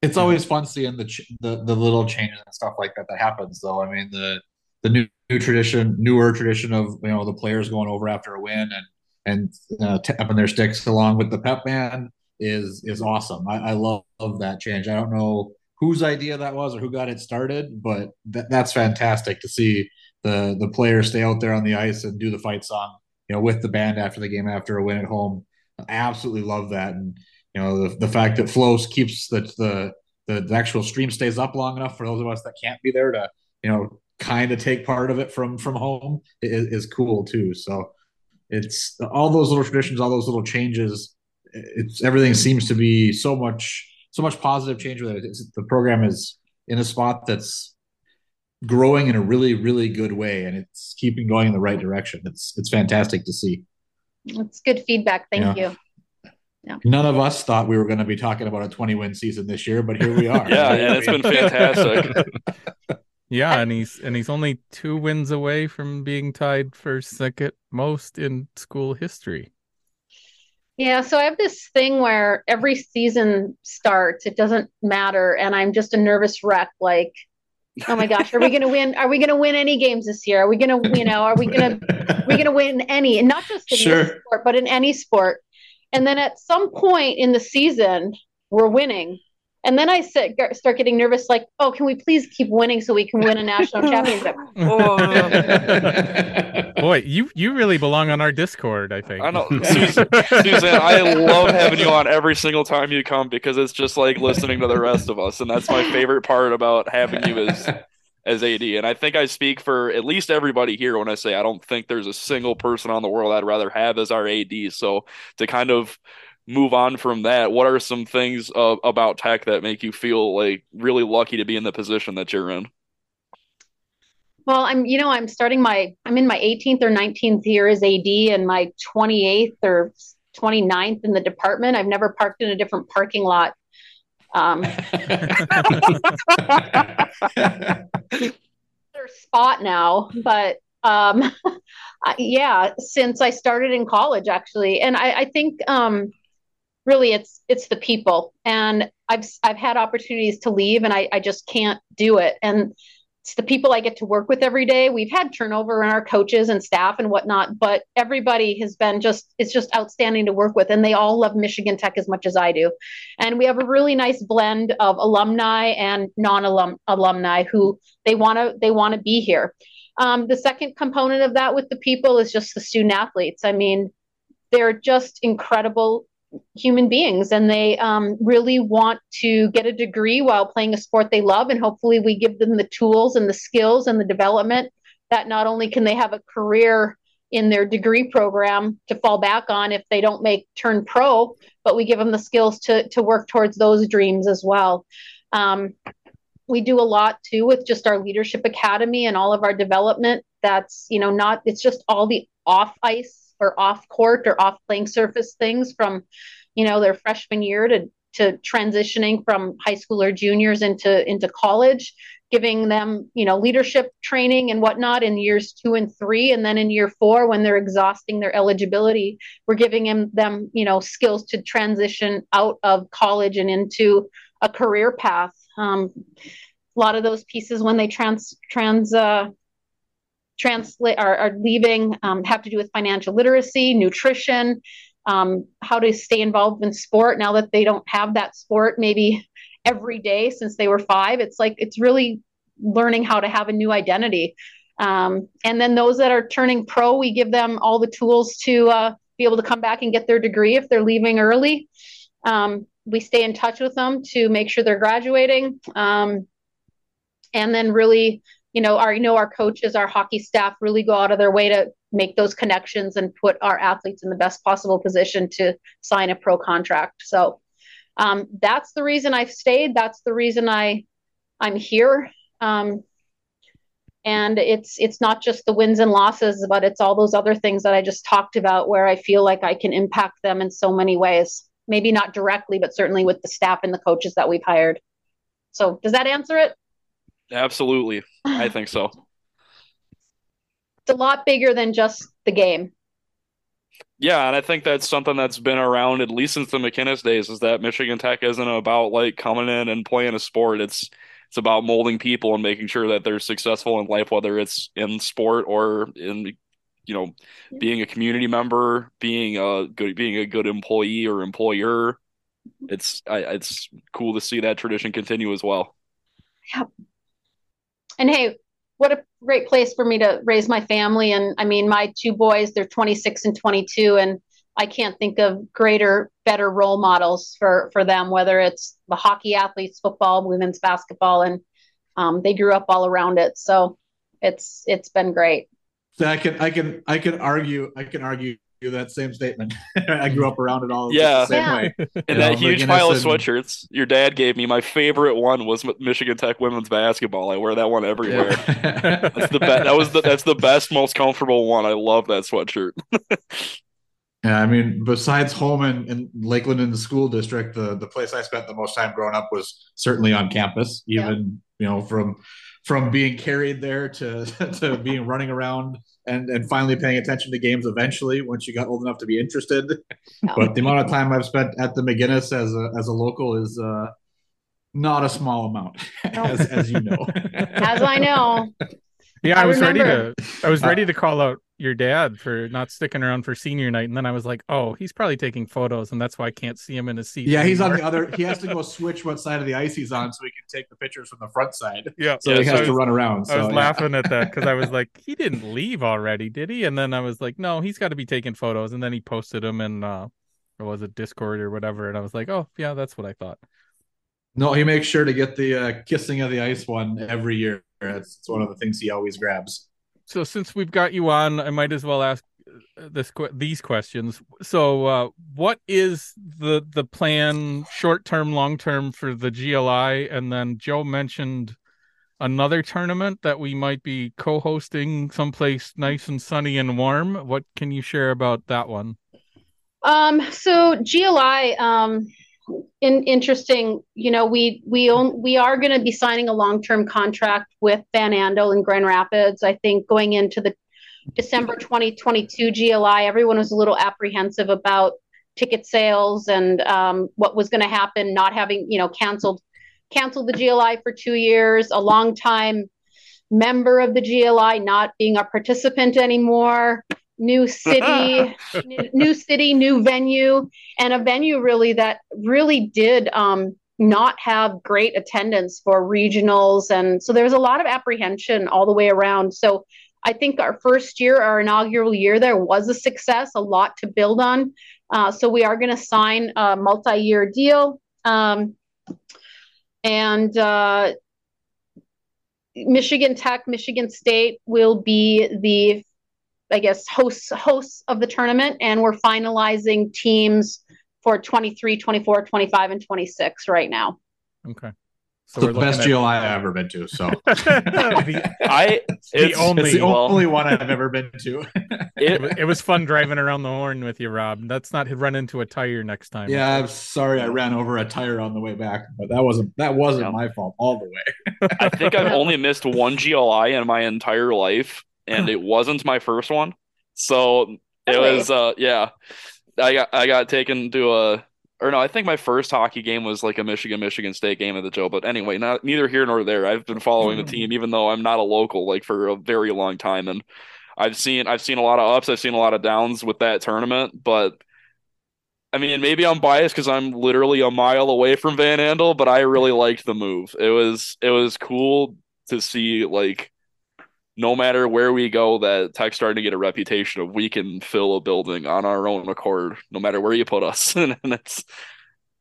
it's always fun seeing the, the the little changes and stuff like that that happens though i mean the the new, new tradition newer tradition of you know the players going over after a win and and uh, tapping their sticks along with the pep band is is awesome i, I love, love that change i don't know whose idea that was or who got it started but that, that's fantastic to see the the players stay out there on the ice and do the fight song you know with the band after the game after a win at home I absolutely love that and you know the, the fact that Flows keeps the, the the the actual stream stays up long enough for those of us that can't be there to you know kind of take part of it from from home is, is cool too. So it's all those little traditions, all those little changes. It's everything seems to be so much so much positive change with it. It's, the program is in a spot that's growing in a really really good way, and it's keeping going in the right direction. It's it's fantastic to see. It's good feedback. Thank yeah. you. Yeah. None of us thought we were going to be talking about a 20 win season this year, but here we are. yeah, and it's been fantastic. yeah, and he's and he's only two wins away from being tied for second most in school history. Yeah, so I have this thing where every season starts, it doesn't matter, and I'm just a nervous wreck. Like, oh my gosh, are we going to win? Are we going to win any games this year? Are we going to, you know, are we going to, are we going to win any? And not just in sure. sport, but in any sport. And then at some point in the season, we're winning. And then I sit, start getting nervous, like, oh, can we please keep winning so we can win a national championship? Oh. Boy, you you really belong on our Discord, I think. I know, Susan, Susan. I love having you on every single time you come because it's just like listening to the rest of us, and that's my favorite part about having you is as AD. And I think I speak for at least everybody here when I say I don't think there's a single person on the world I'd rather have as our AD. So to kind of move on from that, what are some things uh, about tech that make you feel like really lucky to be in the position that you're in? Well, I'm, you know, I'm starting my, I'm in my 18th or 19th year as AD and my 28th or 29th in the department. I've never parked in a different parking lot um, spot now, but um, yeah, since I started in college, actually, and I, I think um, really it's it's the people, and I've I've had opportunities to leave, and I, I just can't do it, and it's the people I get to work with every day. We've had turnover in our coaches and staff and whatnot, but everybody has been just, it's just outstanding to work with. And they all love Michigan Tech as much as I do. And we have a really nice blend of alumni and non-alum alumni who they want to, they want to be here. Um, the second component of that with the people is just the student athletes. I mean, they're just incredible human beings and they um, really want to get a degree while playing a sport they love and hopefully we give them the tools and the skills and the development that not only can they have a career in their degree program to fall back on if they don't make turn pro but we give them the skills to to work towards those dreams as well. Um, we do a lot too with just our leadership academy and all of our development that's you know not it's just all the off ice or off court or off playing surface things from, you know, their freshman year to to transitioning from high school or juniors into into college giving them, you know, leadership training and whatnot in years two and three. And then in year four, when they're exhausting their eligibility, we're giving them, them you know, skills to transition out of college and into a career path. Um, a lot of those pieces when they trans trans uh, translate are, are leaving um, have to do with financial literacy, nutrition, um, how to stay involved in sport now that they don't have that sport maybe every day since they were five. It's like it's really learning how to have a new identity. Um, and then those that are turning pro, we give them all the tools to uh, be able to come back and get their degree if they're leaving early. Um, we stay in touch with them to make sure they're graduating. Um, and then really, you know, our you know our coaches, our hockey staff really go out of their way to make those connections and put our athletes in the best possible position to sign a pro contract. So um, that's the reason I've stayed. That's the reason I I'm here. Um, and it's it's not just the wins and losses, but it's all those other things that I just talked about where I feel like I can impact them in so many ways. Maybe not directly, but certainly with the staff and the coaches that we've hired. So does that answer it? Absolutely. I think so. It's a lot bigger than just the game. Yeah, and I think that's something that's been around at least since the MacInnes days is that Michigan Tech isn't about like coming in and playing a sport. It's it's about molding people and making sure that they're successful in life, whether it's in sport or in you know being a community member, being a good being a good employee or employer. It's I, it's cool to see that tradition continue as well. Yep. And hey, what a great place for me to raise my family. And I mean, my two boys, they're 26 and 22, and I can't think of greater, better role models for for them. Whether it's the hockey athletes, football, women's basketball, and um, they grew up all around it. So it's it's been great. So I can I can I can argue I can argue that same statement. I grew up around it all yeah. the same Yeah. way. And You that know, huge pile of and- sweatshirts your dad gave me. My favorite one was Michigan Tech women's basketball. I wear that one everywhere. That's the best. That was the that's the best, most comfortable one. I love that sweatshirt. Yeah, I mean, besides home and, and Lakeland in the school district, the the place I spent the most time growing up was certainly on campus. Even you know from from being carried there to to being running around and and finally paying attention to games eventually once you got old enough to be interested. Yeah. But the amount of time I've spent at the MacInnes as a as a local is uh, not a small amount, No. as as you know. As I know, Yeah, I, I was ready to I was ready to call out your dad for not sticking around for senior night, and then I was like, oh, he's probably taking photos, and that's why I can't see him in his seat. Yeah, he's on the other. He has to go switch what side of the ice he's on so he can take the pictures from the front side. Yeah, So Yeah, he so has I to was- run around. So I was yeah. laughing at that because I was like, he didn't leave already, did he? And then I was like, no, he's got to be taking photos. And then he posted them in, uh, or was it Discord or whatever? And I was like, oh, yeah, that's what I thought. No, he makes sure to get the uh, kissing of the ice one every year. It's, it's one of the things he always grabs. So since we've got you on, I might as well ask uh, this these questions. So, uh, what is the the plan, short term, long term, for the GLI? And then Joe mentioned another tournament that we might be co-hosting someplace nice and sunny and warm. What can you share about that one? Um, so GLI, um, in, interesting, you know, we we we are going to be signing a long-term contract with Van Andel in Grand Rapids. I think going into the December 2022 GLI, everyone was a little apprehensive about ticket sales and um, what was going to happen, not having, you know, canceled canceled the GLI for two years, a long time member of the GLI not being a participant anymore, new city, new, new city, new venue, and a venue really that really did um, not have great attendance for regionals. And so there was a lot of apprehension all the way around. So I think our first year, our inaugural year there was a success, a lot to build on. Uh, so we are going to sign a multi year deal. Um, and uh, Michigan Tech, Michigan State will be the, I guess, hosts hosts of the tournament, and we're finalizing teams for 23, 24, 25, and 26 right now. Okay. So the best at- GLI I've ever been to. So The- I it's, only- it's the well, only one I've ever been to. it, it, was, fun driving around the horn with you, Rob. Let's not run into a tire next time. yeah, I'm sorry I ran over a tire on the way back, but that wasn't that wasn't Yeah. my fault all the way. I think I've only missed one GLI in my entire life, and it wasn't my first one. So it Really? was uh yeah. I got I got taken to a or no, I think my first hockey game was like a Michigan Michigan State game at the Joe. But anyway, not neither here nor there. I've been following the team even though I'm not a local like for a very long time, and I've seen I've seen a lot of ups, I've seen a lot of downs with that tournament, but. I mean, maybe I'm biased because I'm literally a mile away from Van Andel, but I really liked the move. It was it was cool to see like no matter where we go, that Tech's starting to get a reputation of we can fill a building on our own accord, no matter where you put us. and it's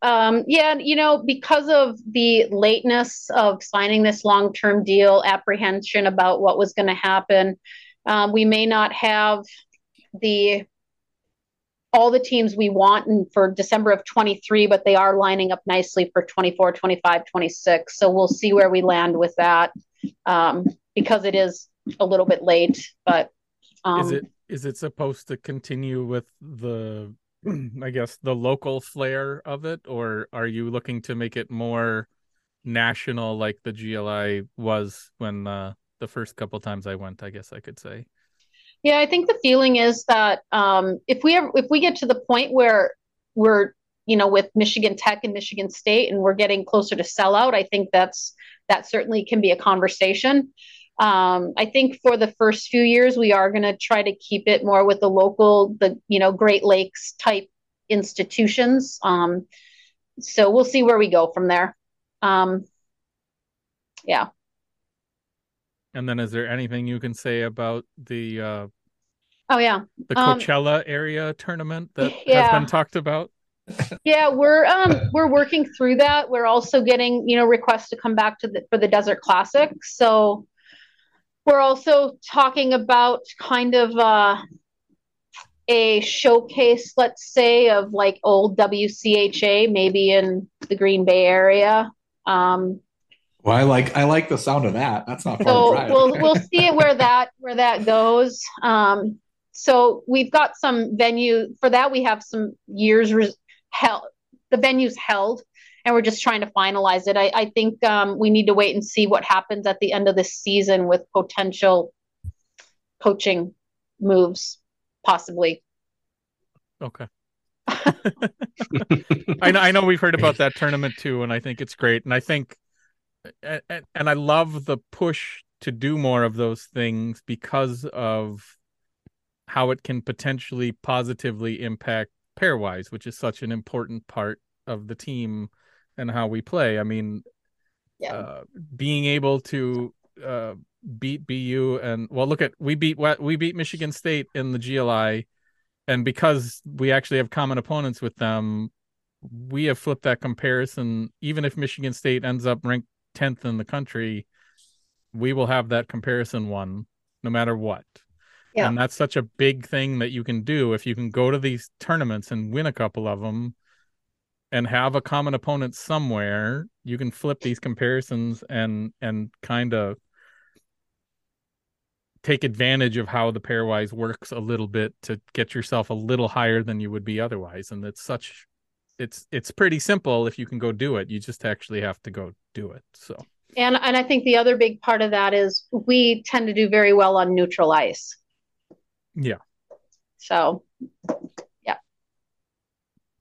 Um, yeah, you know, because of the lateness of signing this long-term deal, apprehension about what was going to happen, um, we may not have the all the teams we want in, for December of 23, but they are lining up nicely for 24, 25, 26. So we'll see where we land with that um, because it is a little bit late. But um, is it is it supposed to continue with the I guess the local flair of it, or are you looking to make it more national like the GLI was when uh, the first couple times I went? I guess I could say. Yeah, I think the feeling is that um, if we ever, if we get to the point where we're you know with Michigan Tech and Michigan State and we're getting closer to sellout, I think that's that certainly can be a conversation. Um, I think for the first few years we are going to try to keep it more with the local, the you know Great Lakes type institutions. Um, so we'll see where we go from there. Um, yeah. And then, is there anything you can say about the uh, Oh yeah. the Um, Coachella area tournament that has been talked about? Yeah, we're um we're working through that. We're also getting, you know, requests to come back to the for the Desert Classic. So we're also talking about kind of uh a showcase, let's say, of like old WCHA, maybe in the Green Bay area. Um Well, I like I like the sound of that. That's not so we'll we'll see where that where that goes. Um, so we've got some venue for that. We have some years res- held. The venue's held, and we're just trying to finalize it. I, I think um, we need to wait and see what happens at the end of this season with potential coaching moves, possibly. Okay. I know I know we've heard about that tournament too, and I think it's great. And I think and, and I love the push to do more of those things because of how it can potentially positively impact pairwise, which is such an important part of the team and how we play. I mean, Yeah. uh, being able to uh, beat BU and well, look at we beat what we beat Michigan State in the GLI, and because we actually have common opponents with them, we have flipped that comparison. Even if Michigan State ends up ranked tenth in the country, we will have that comparison one no matter what. Yeah. And that's such a big thing that you can do if you can go to these tournaments and win a couple of them and have a common opponent somewhere, you can flip these comparisons and and kind of take advantage of how the pairwise works a little bit to get yourself a little higher than you would be otherwise. And it's such it's it's pretty simple if you can go do it. You just actually have to go do it. So And and I think the other big part of that is we tend to do very well on neutral ice. yeah. So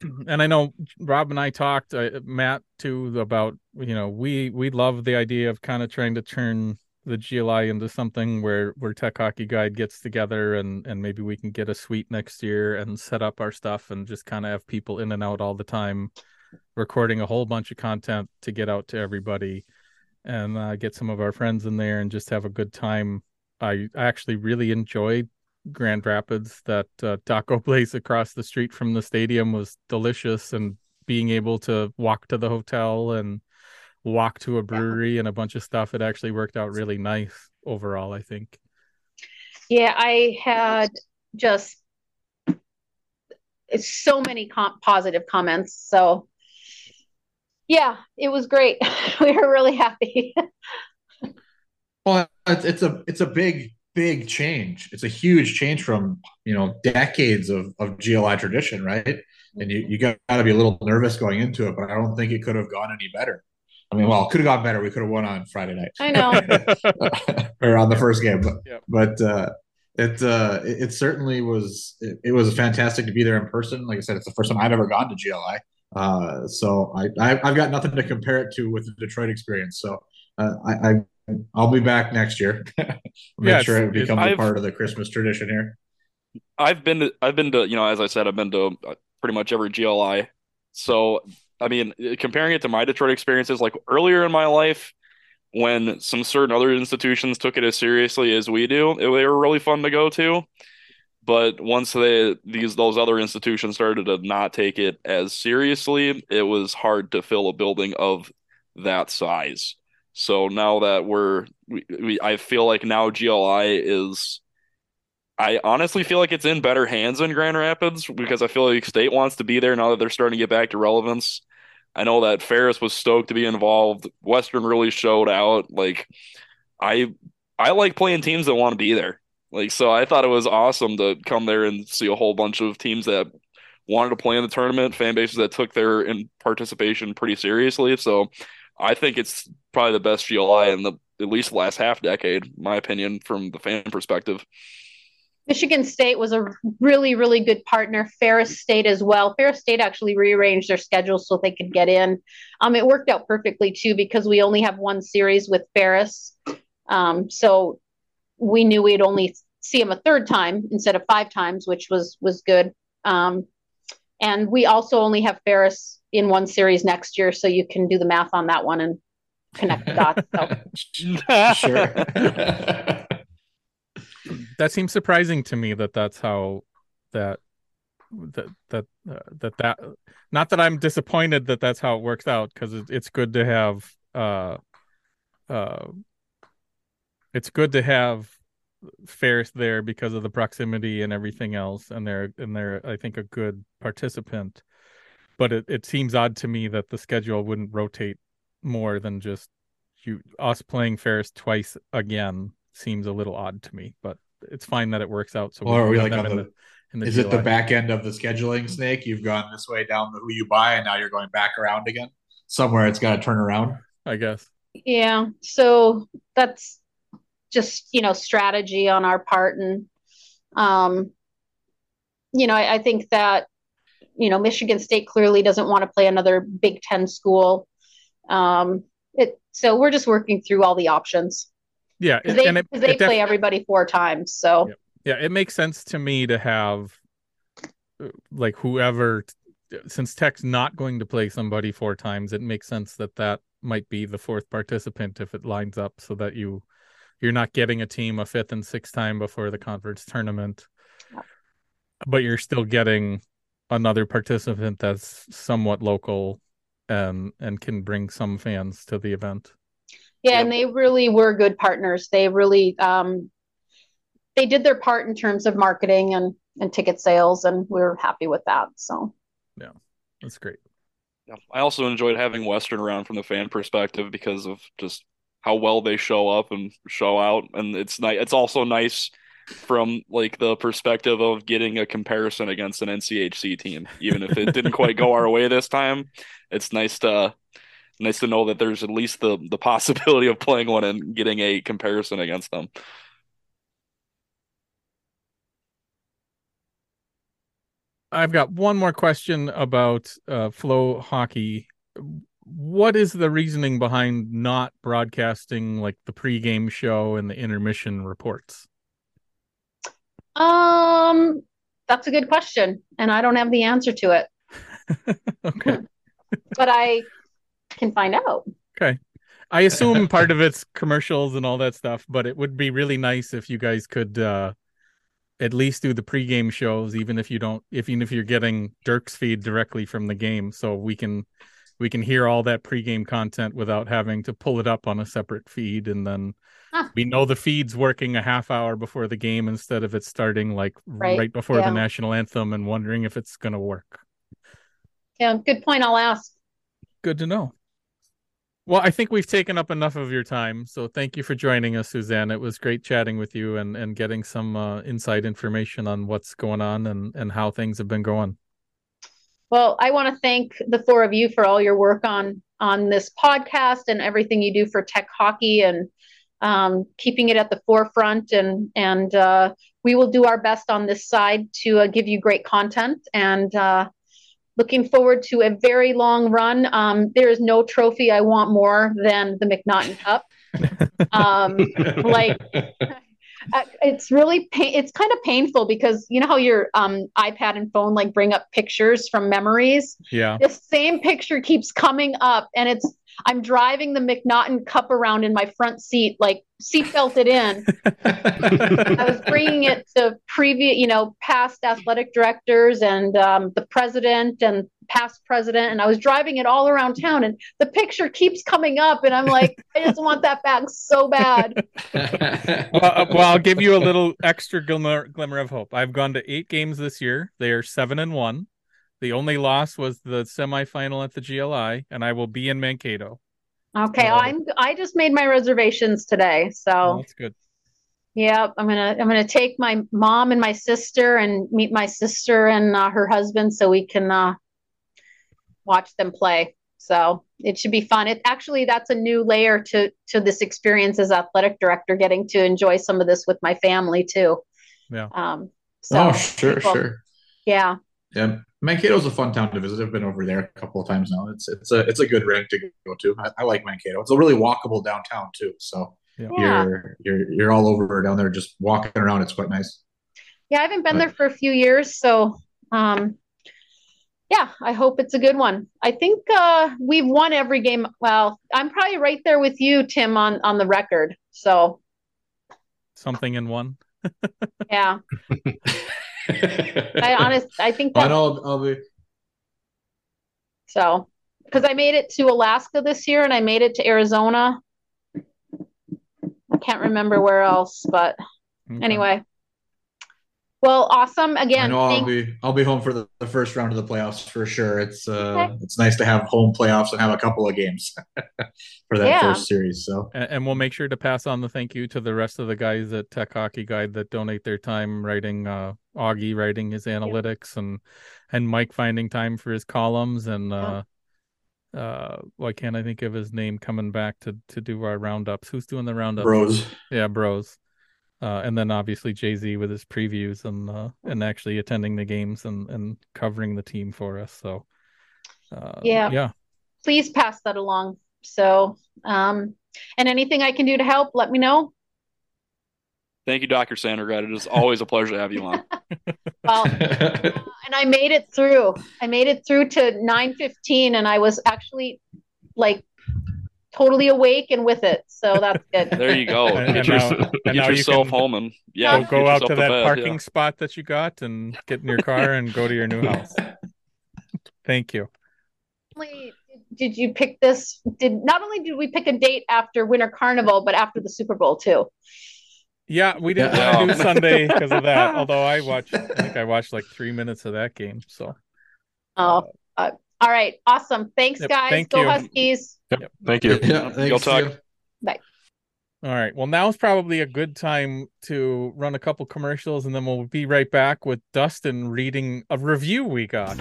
and I know Rob and I talked, uh, Matt too, about you know we we love the idea of kind of trying to turn the GLI into something where where Tech Hockey Guide gets together and and maybe we can get a suite next year and set up our stuff and just kind of have people in and out all the time, recording a whole bunch of content to get out to everybody, and uh, get some of our friends in there and just have a good time. I I actually really enjoyed Grand Rapids. That uh, taco place across the street from the stadium was delicious, and being able to walk to the hotel and walk to a brewery and a bunch of stuff, it actually worked out really nice overall. I think. Yeah, I had just so many com- positive comments. So Yeah, it was great. we were really happy. well, it's, it's a it's a big big change. It's a huge change from you know decades of of GLI tradition, right? And you you got to be a little nervous going into it, but I don't think it could have gone any better. I mean, well, it could have gone better. We could have won on Friday night. I know, or on the first game, but yep. but uh, it uh, it, it certainly was. It, it, was fantastic to be there in person. Like I said, it's the first time I've ever gone to GLI, uh, so I, I have got nothing to compare it to with the Detroit experience. So uh, I, I I'll be back next year. Make yeah, sure it becomes a part of the Christmas tradition here. I've been to, I've been to you know as I said I've been to uh, pretty much every GLI. So I mean comparing it to my Detroit experiences like earlier in my life when some certain other institutions took it as seriously as we do, it, they were really fun to go to. But once they these those other institutions started to not take it as seriously, it was hard to fill a building of that size. So now that we're, we, we, I feel like now GLI is, I honestly feel like it's in better hands in Grand Rapids because I feel like state wants to be there now that they're starting to get back to relevance. I know that Ferris was stoked to be involved. Western really showed out. Like, I, I like playing teams that want to be there. Like, so I thought it was awesome to come there and see a whole bunch of teams that wanted to play in the tournament, fan bases that took their in participation pretty seriously. So I think it's probably the best GLI in the at least last half decade, my opinion, from the fan perspective. Michigan State was a really, really good partner. Ferris State as well. Ferris State actually rearranged their schedule so they could get in. Um, it worked out perfectly too because we only have one series with Ferris, um, so we knew we'd only see them a third time instead of five times, which was was good. Um, and we also only have Ferris in one series next year, so you can do the math on that one and connect the dots. So. sure. that seems surprising to me that that's how that that that uh, that that not that I'm disappointed that that's how it works out because it, it's good to have uh uh it's good to have Ferris there because of the proximity and everything else and they're and they're I think a good participant but it, it seems odd to me that the schedule wouldn't rotate more than just you us playing Ferris twice again seems a little odd to me, but it's fine that it works out. So or are we like on the, the, the, is GLI. it the back end of the scheduling snake? You've gone this way down the who you buy, and now you're going back around again. Somewhere it's got to turn around. I guess. Yeah. So that's just you know strategy on our part, and um, you know I, I think that you know, Michigan State clearly doesn't want to play another Big Ten school. Um, it so we're just working through all the options. Yeah, they, and it, they it play def- everybody four times. So yeah. yeah, it makes sense to me to have like whoever since Tech's not going to play somebody four times, it makes sense that that might be the fourth participant if it lines up so that you you're not getting a team a fifth and sixth time before the conference tournament, but you're still getting another participant that's somewhat local and and can bring some fans to the event. Yeah, yep. and they really were good partners. They really um they did their part in terms of marketing and and ticket sales and we are happy with that. So Yeah. That's great. Yeah. I also enjoyed having Western around from the fan perspective because of just how well they show up and show out and it's nice it's also nice from like the perspective of getting a comparison against an NCHC team, even if it didn't quite go our way this time. It's nice to nice to know that there's at least the the possibility of playing one and getting a comparison against them. I've got one more question about uh, FloHockey. What is the reasoning behind not broadcasting like the pregame show and the intermission reports? Um, that's a good question, and I don't have the answer to it. okay, but I can find out. Okay. I assume part of it's commercials and all that stuff, but it would be really nice if you guys could uh, at least do the pregame shows, even if you don't, if even if you're getting Dirk's feed directly from the game, so we can we can hear all that pregame content without having to pull it up on a separate feed and then we know the feed's working a half hour before the game instead of it starting like right, right before yeah. the national anthem and wondering if it's going to work yeah good point i'll ask good to know Well, I think we've taken up enough of your time. So thank you for joining us, Suzanne. It was great chatting with you and, and getting some uh, inside information on what's going on and, and how things have been going. Well, I want to thank the four of you for all your work on on this podcast and everything you do for tech hockey and um, keeping it at the forefront. And and uh, we will do our best on this side to uh, give you great content. And uh, looking forward to a very long run. Um, there is no trophy I want more than the McNaughton Cup. um, like uh, it's really pain it's kind of painful because you know how your um, ipad and phone like bring up pictures from memories? Yeah. The same picture keeps coming up and it's i'm driving the mcnaughton cup around in my front seat like seat belted in i was bringing it to previous you know past athletic directors and um, the president and past president and I was driving it all around town and the picture keeps coming up and I'm like I just want that bag so bad. well, uh, well, I'll give you a little extra glimmer glimmer of hope. I've gone to 8 games this year. They are 7 and 1. The only loss was the semifinal at the GLI and I will be in Mankato. Okay, so, I'm I just made my reservations today. So That's good. Yeah, I'm gonna I'm gonna take my mom and my sister and meet my sister and uh, her husband so we can uh, watch them play. So it should be fun. It actually that's a new layer to to this experience as athletic director, getting to enjoy some of this with my family too. Yeah. Um. So oh, sure, people, sure. Yeah. Yeah, Mankato's a fun town to visit. I've been over there a couple of times now. It's it's a it's a good rink to go to. I, I like Mankato. It's a really walkable downtown too. So yeah. you're you're you're all over down there, just walking around. It's quite nice. Yeah, I haven't been but, there for a few years, so um, yeah, I hope it's a good one. I think uh, we've won every game. Well, I'm probably right there with you, Tim, on on the record. So something in one. yeah. I honest, I think that. I'll, I'll be. So, because I made it to Alaska this year, and I made it to Arizona. I can't remember where else, but okay. anyway, well, awesome. Again, I know I'll be I'll be home for the, the, first round of the playoffs for sure. It's uh okay. it's nice to have home playoffs and have a couple of games for that yeah. first series. So and, and, we'll make sure to pass on the thank you to the rest of the guys at Tech Hockey Guide that donate their time writing uh Augie writing his analytics yeah. and and Mike finding time for his columns and uh uh why can't I think of his name coming back to to do our roundups? Who's doing the roundups? Bros. Yeah, bros. Uh, and then obviously Jay Z with his previews and uh, and actually attending the games and, and covering the team for us. So uh, yeah, yeah. Please pass that along. So um, and anything I can do to help, let me know. Thank you, Dr. Sanregret. It is always a pleasure to have you on. well, and I made it through. I made it through to 9:15, and I was actually like totally awake and with it. So that's good. There you go. And, get, and your, now, get yourself you home and yeah, go, go out to that bed, parking yeah. spot that you got and get in your car and go to your new house. Thank you. Did you pick this? Did not only did we pick a date after Winter Carnival, but after the Super Bowl too. Yeah, we didn't yeah. want to do Sunday because of that. Although I watched, I think I watched like three minutes of that game. So. Oh, uh, all right, awesome. Thanks, yep, guys. Thank Go you. Huskies. Yep. Thank you. Yeah, Go talk. Bye. All right. Well, now is probably a good time to run a couple commercials, and then we'll be right back with Dustin reading a review we got.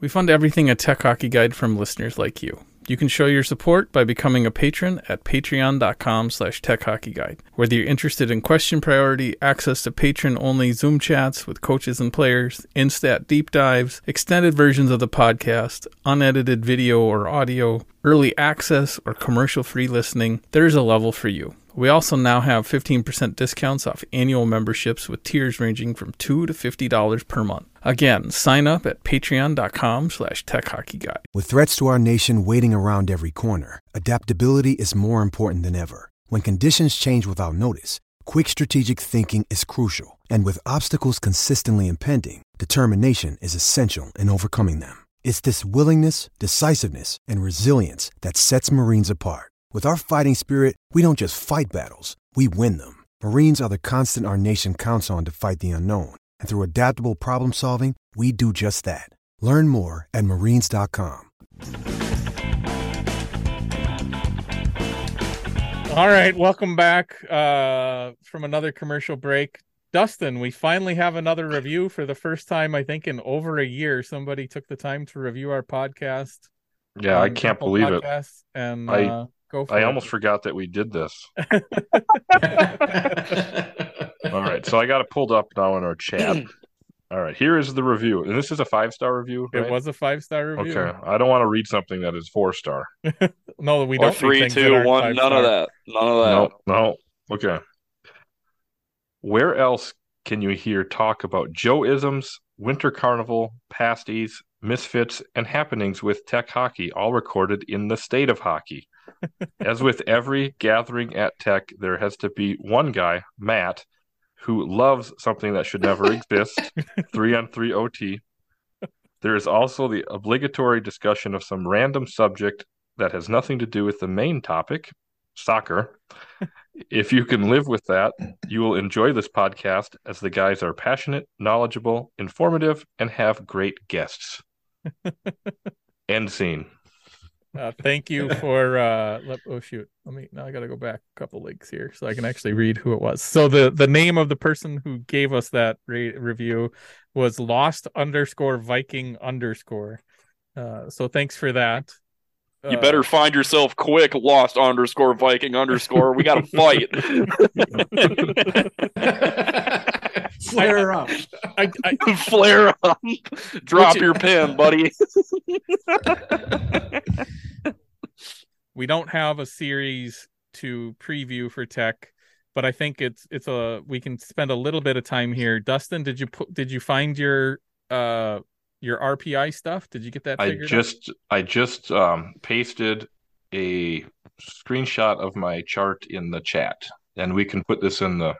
We fund everything a tech hockey guide from listeners like you. You can show your support by becoming a patron at patreon.com slash techhockeyguide. Whether you're interested in question priority, access to patron-only Zoom chats with coaches and players, InStat deep dives, extended versions of the podcast, unedited video or audio, early access, or commercial-free listening, there's a level for you. We also now have 15% discounts off annual memberships with tiers ranging from 2 to $50 per month. Again, sign up at patreon.com slash techhockeyguide. With threats to our nation waiting around every corner, adaptability is more important than ever. When conditions change without notice, quick strategic thinking is crucial. And with obstacles consistently impending, determination is essential in overcoming them. It's this willingness, decisiveness, and resilience that sets Marines apart. With our fighting spirit, we don't just fight battles, we win them. Marines are the constant our nation counts on to fight the unknown. And through adaptable problem solving, we do just that. Learn more at marines.com. All right, welcome back uh, from another commercial break. Dustin, we finally have another review for the first time, I think, in over a year. Somebody took the time to review our podcast. Yeah, I can't Apple believe it. And I- uh, go for I it. almost forgot that we did this. All right, so I got it pulled up now in our chat. All right, here is the review, and this is a five star review. It was a five star review. Okay, I don't want to read something that is four star. No, we or don't. three, read things that two, aren't one. five None of that. None of that. No, no. Okay. Where else can you hear talk about Joe isms, Winter Carnival, pasties, misfits, and happenings with Tech Hockey, all recorded in the state of hockey? As with every gathering at Tech, there has to be one guy, Matt, who loves something that should never exist three on three OT. There is also the obligatory discussion of some random subject that has nothing to do with the main topic, soccer. if you can live with that, you will enjoy this podcast as the guys are passionate, knowledgeable, informative, and have great guests. End scene. Uh, thank you for uh let, oh shoot let me now i gotta go back a couple links here so i can actually read who it was so the the name of the person who gave us that re- review was lost underscore viking underscore uh so thanks for that You Uh, better find yourself quick, lost underscore Viking underscore. We got to fight. Flare up. I, I, Flare up. Drop your pen, buddy. we don't have a series to preview for tech but i think it's it's a we can spend a little bit of time here dustin did you put did you find your uh your rpi stuff did you get that I figured out? just I just um, pasted a screenshot of my chart in the chat, and we can put this in the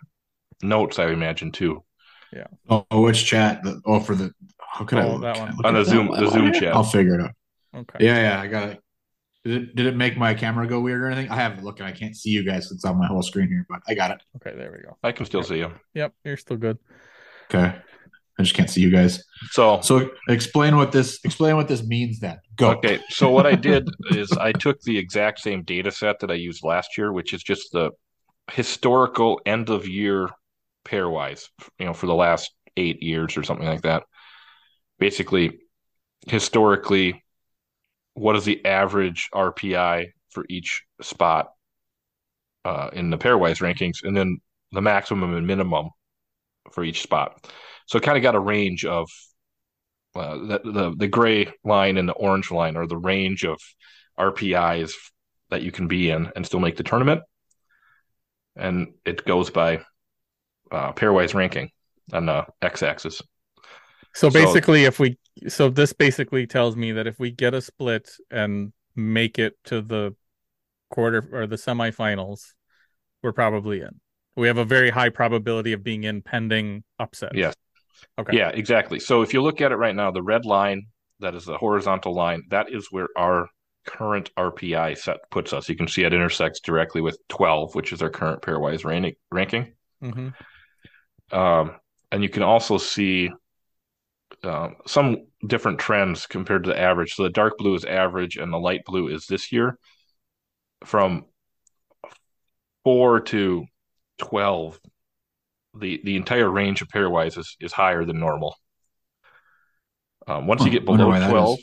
notes. I imagine too Oh, which chat? The, oh, for the. How could I Oh, look that one. look on at the Zoom the Zoom chat. I'll figure it out. okay Yeah, yeah, I got it. Did it, did it make my camera go weird or anything? I haven't looked and I can't see you guys. It's on my whole screen here, but I got it. okay there we go I can still see you. yep you're still good Okay. I just can't see you guys. So So explain what this explain what this means then. Go. Okay, so what I did is I took the exact same data set that I used last year, which is just the historical end of year pairwise, you know, for the last eight years or something like that. Basically, historically, what is the average RPI for each spot uh, in the pairwise rankings, and then the maximum and minimum for each spot. So kind of got a range of uh, the, the the gray line and the orange line are the range of RPIs that you can be in and still make the tournament, and it goes by uh, pairwise ranking on the x-axis. so So- basically if we so this basically tells me that if we get a split and make it to the quarter or the semifinals we're probably in we have a very high probability of being in pending upset Yes. okay Yeah, exactly. So if you look at it right now, the red line that is the horizontal line, that is where our current RPI set puts us. You can see it intersects directly with 12, which is our current pairwise rank- ranking. hmm Um, and you can also see um, some different trends compared to the average. So the dark blue is average, and the light blue is this year. From four to twelve, the the entire range of pairwise is, is higher than normal. Um, once you get below why that twelve.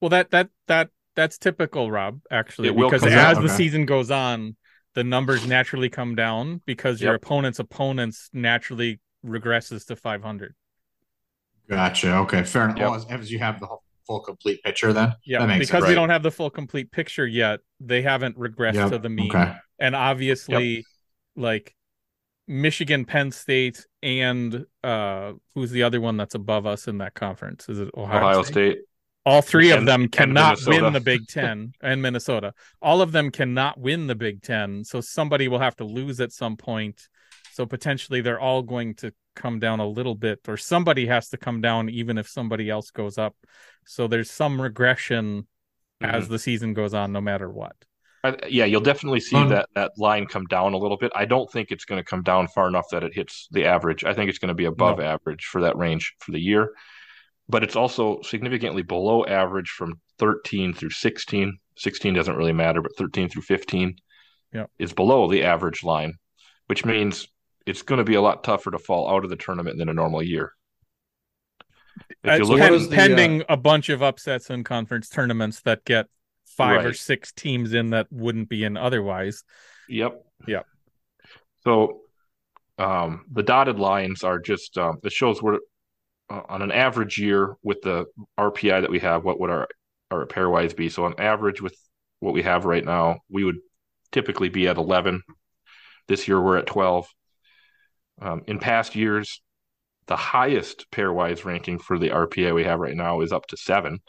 Well, that that that that's typical, Rob. Actually, It because come as down, the okay. season goes on, the numbers naturally come down because your Yep. opponent's opponents naturally regresses to 500. Gotcha. Okay, fair enough. Yep. Well, as, as you have the full complete picture, then Yeah, that makes because sense. we don't have the full complete picture yet. They haven't regressed Yep, to the mean, Okay. and obviously, like Michigan, Penn State, and uh, who's the other one that's above us in that conference? Is it Ohio, Ohio State? State. All three of them cannot win the Big Ten and Minnesota. All of them cannot win the Big Ten. So somebody will have to lose at some point. So potentially they're all going to come down a little bit, or somebody has to come down even if somebody else goes up. So there's some regression as the season goes on, no matter what. I, yeah, you'll definitely see Um, that that line come down a little bit. I don't think it's going to come down far enough that it hits the average. I think it's going to be above No. average for that range for the year. but it's also significantly below average from 13 through 16. 16 doesn't really matter, but 13 through 15 Yep. is below the average line, which means it's going to be a lot tougher to fall out of the tournament than a normal year. If Uh, you look pen- at the, pending a bunch of upsets in conference tournaments that get five or six teams in that wouldn't be in otherwise. Yep. Yep. So um, the dotted lines are just um, it shows we're uh, on an average year with the RPI that we have. What would our our pairwise be? So on average with what we have right now, we would typically be at 11. This year we're at 12. Um, in past years, the highest pairwise ranking for the RPA we have right now is up to seven.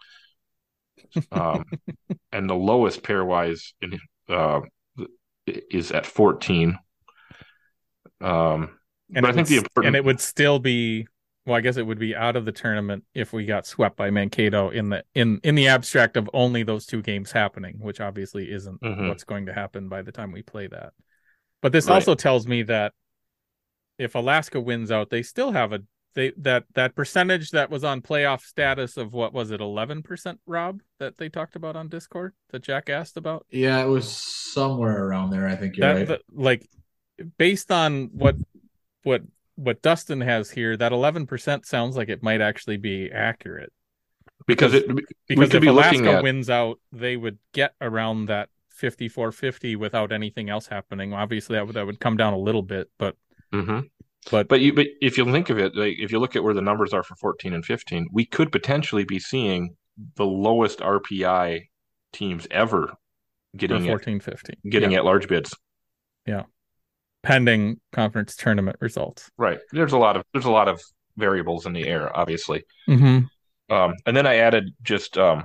Um, and the lowest pairwise in, uh, is at 14. Um, And but I it think the would, important and it would still be well, I guess it would be out of the tournament if we got swept by Mankato in the in in the abstract of only those two games happening, which obviously isn't Mhm. what's going to happen by the time we play that. But this Right. also tells me that if Alaska wins out, they still have a they that that percentage that was on playoff status of what was it, eleven percent, Rob, that they talked about on Discord that Jack asked about. Yeah, it was somewhere around there. I think you're that right. that- like based on what what what Dustin has here, that eleven percent sounds like it might actually be accurate. because it Because could if be Alaska at- wins out, they would get around that fifty four fifty without anything else happening. Obviously, that would that would come down a little bit, but Mhm. But- but you but if you think of it, like if you look at where the numbers are for 14 and 15, we could potentially be seeing the lowest RPI teams ever getting at, 15. getting yeah, at large bids. Yeah, pending conference tournament results. Right. There's a lot of there's a lot of variables in the air, obviously. Mm-hmm. Um, and then I added just um,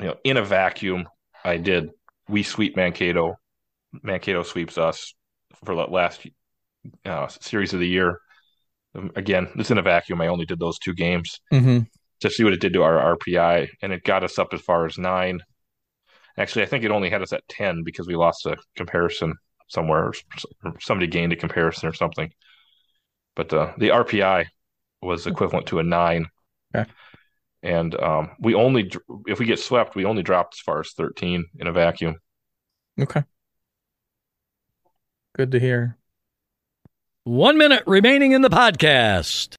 you know, in a vacuum, I did we sweep Mankato, Mankato sweeps us for the last uh, series of the year. Um, again, it's in a vacuum. I only did those two games Mm-hmm. to see what it did to our RPI, and it got us up as far as nine. Actually, I think it only had us at ten because we lost a comparison somewhere, or somebody gained a comparison or something. But uh, the RPI was equivalent to a nine. Okay. And um, we only, if we get swept, we only dropped as far as 13 in a vacuum. Okay. Good to hear. One minute remaining in the podcast.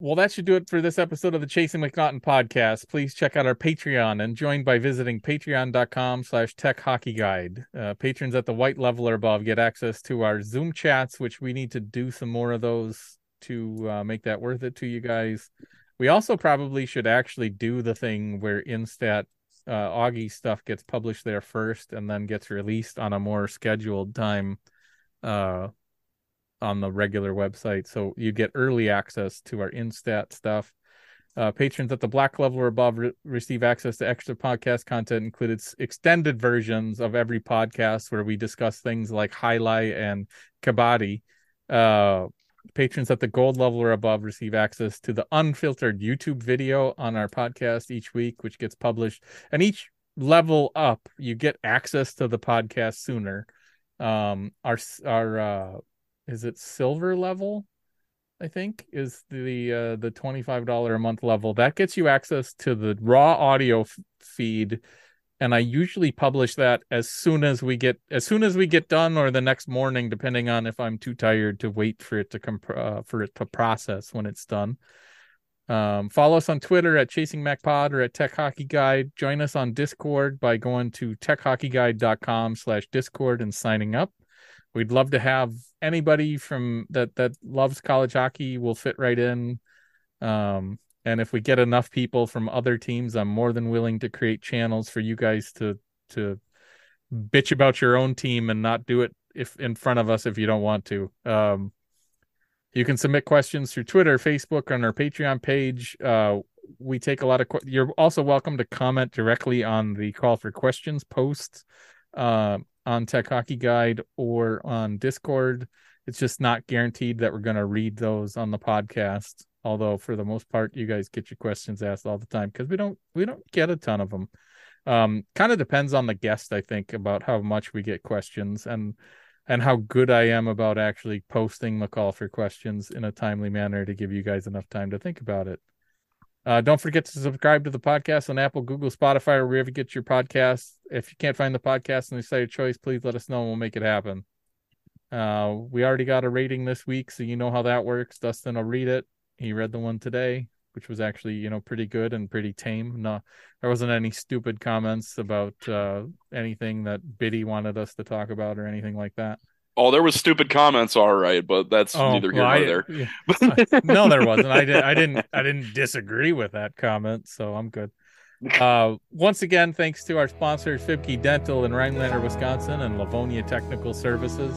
Well, that should do it for this episode of the Chasing MacNaughton podcast. Please check out our Patreon and join by visiting patreon.com slash tech hockey guide. Uh, patrons at the white level or above get access to our Zoom chats, which we need to do some more of those to uh, make that worth it to you guys. We also probably should actually do the thing where InStat uh, Augie stuff gets published there first and then gets released on a more scheduled time uh, on the regular website. So you get early access to our InStat stuff. Uh, patrons at the black level or above re- receive access to extra podcast content, included extended versions of every podcast where we discuss things like highlight and kabaddi. Uh, patrons at the gold level or above receive access to the unfiltered YouTube video on our podcast each week, which gets published. And each level up, you get access to the podcast sooner. Um, our our uh, is it silver level? I think is the uh, the twenty five dollar a month level that gets you access to the raw audio f- feed, and I usually publish that as soon as we get as soon as we get done or the next morning, depending on if I'm too tired to wait for it to comp- uh, for it to process when it's done. Um, follow us on Twitter at Chasing Mac Pod or at Tech Hockey Guide. Join us on Discord by going to techhockeyguide.com slash Discord and signing up. We'd love to have anybody from that that loves college hockey will fit right in. Um, and if we get enough people from other teams, I'm more than willing to create channels for you guys to to bitch about your own team and not do it if in front of us if you don't want to. Um, you can submit questions through Twitter, Facebook, on our Patreon page. Uh, we take a lot of. que- You're also welcome to comment directly on the call for questions post uh, on Tech Hockey Guide or on Discord. It's just not guaranteed that we're going to read those on the podcast. Although for the most part, you guys get your questions asked all the time because we don't we don't get a ton of them. Um, kind of depends on the guest, I think, about how much we get questions and and how good I am about actually posting the call for questions in a timely manner to give you guys enough time to think about it. Uh, don't forget to subscribe to the podcast on Apple, Google, Spotify, or wherever you get your podcasts. If you can't find the podcast on your site of choice, please let us know and we'll make it happen. Uh, we already got a rating this week, so you know how that works. Dustin will read it. He read the one today, which was actually, you know, pretty good and pretty tame. No, there wasn't any stupid comments about uh, anything that Biddy wanted us to talk about or anything like that. Oh, there was stupid comments, all right, but that's Oh, neither here nor I- there. yeah. no, there wasn't. I did. I didn't. I didn't disagree with that comment, so I'm good. Uh, once again, thanks to our sponsors, Fiebke Dental in Rhinelander, Wisconsin, and Livonia Technical Services.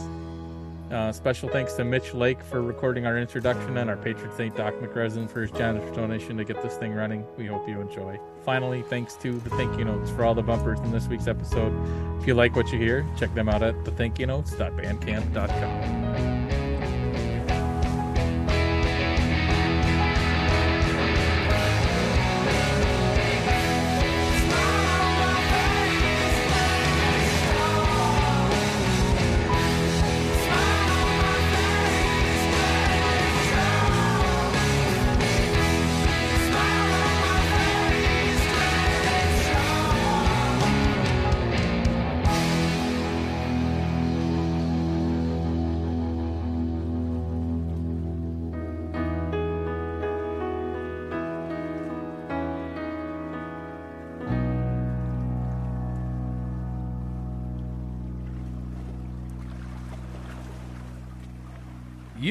Uh, special thanks to Mitch Lake for recording our introduction and our patron saint Doc McResin for his generous donation to get this thing running. We hope you enjoy. Finally, thanks to the thank you notes for all the bumpers in this week's episode. If you like what you hear, check them out at thethankyounotes.bandcamp.com.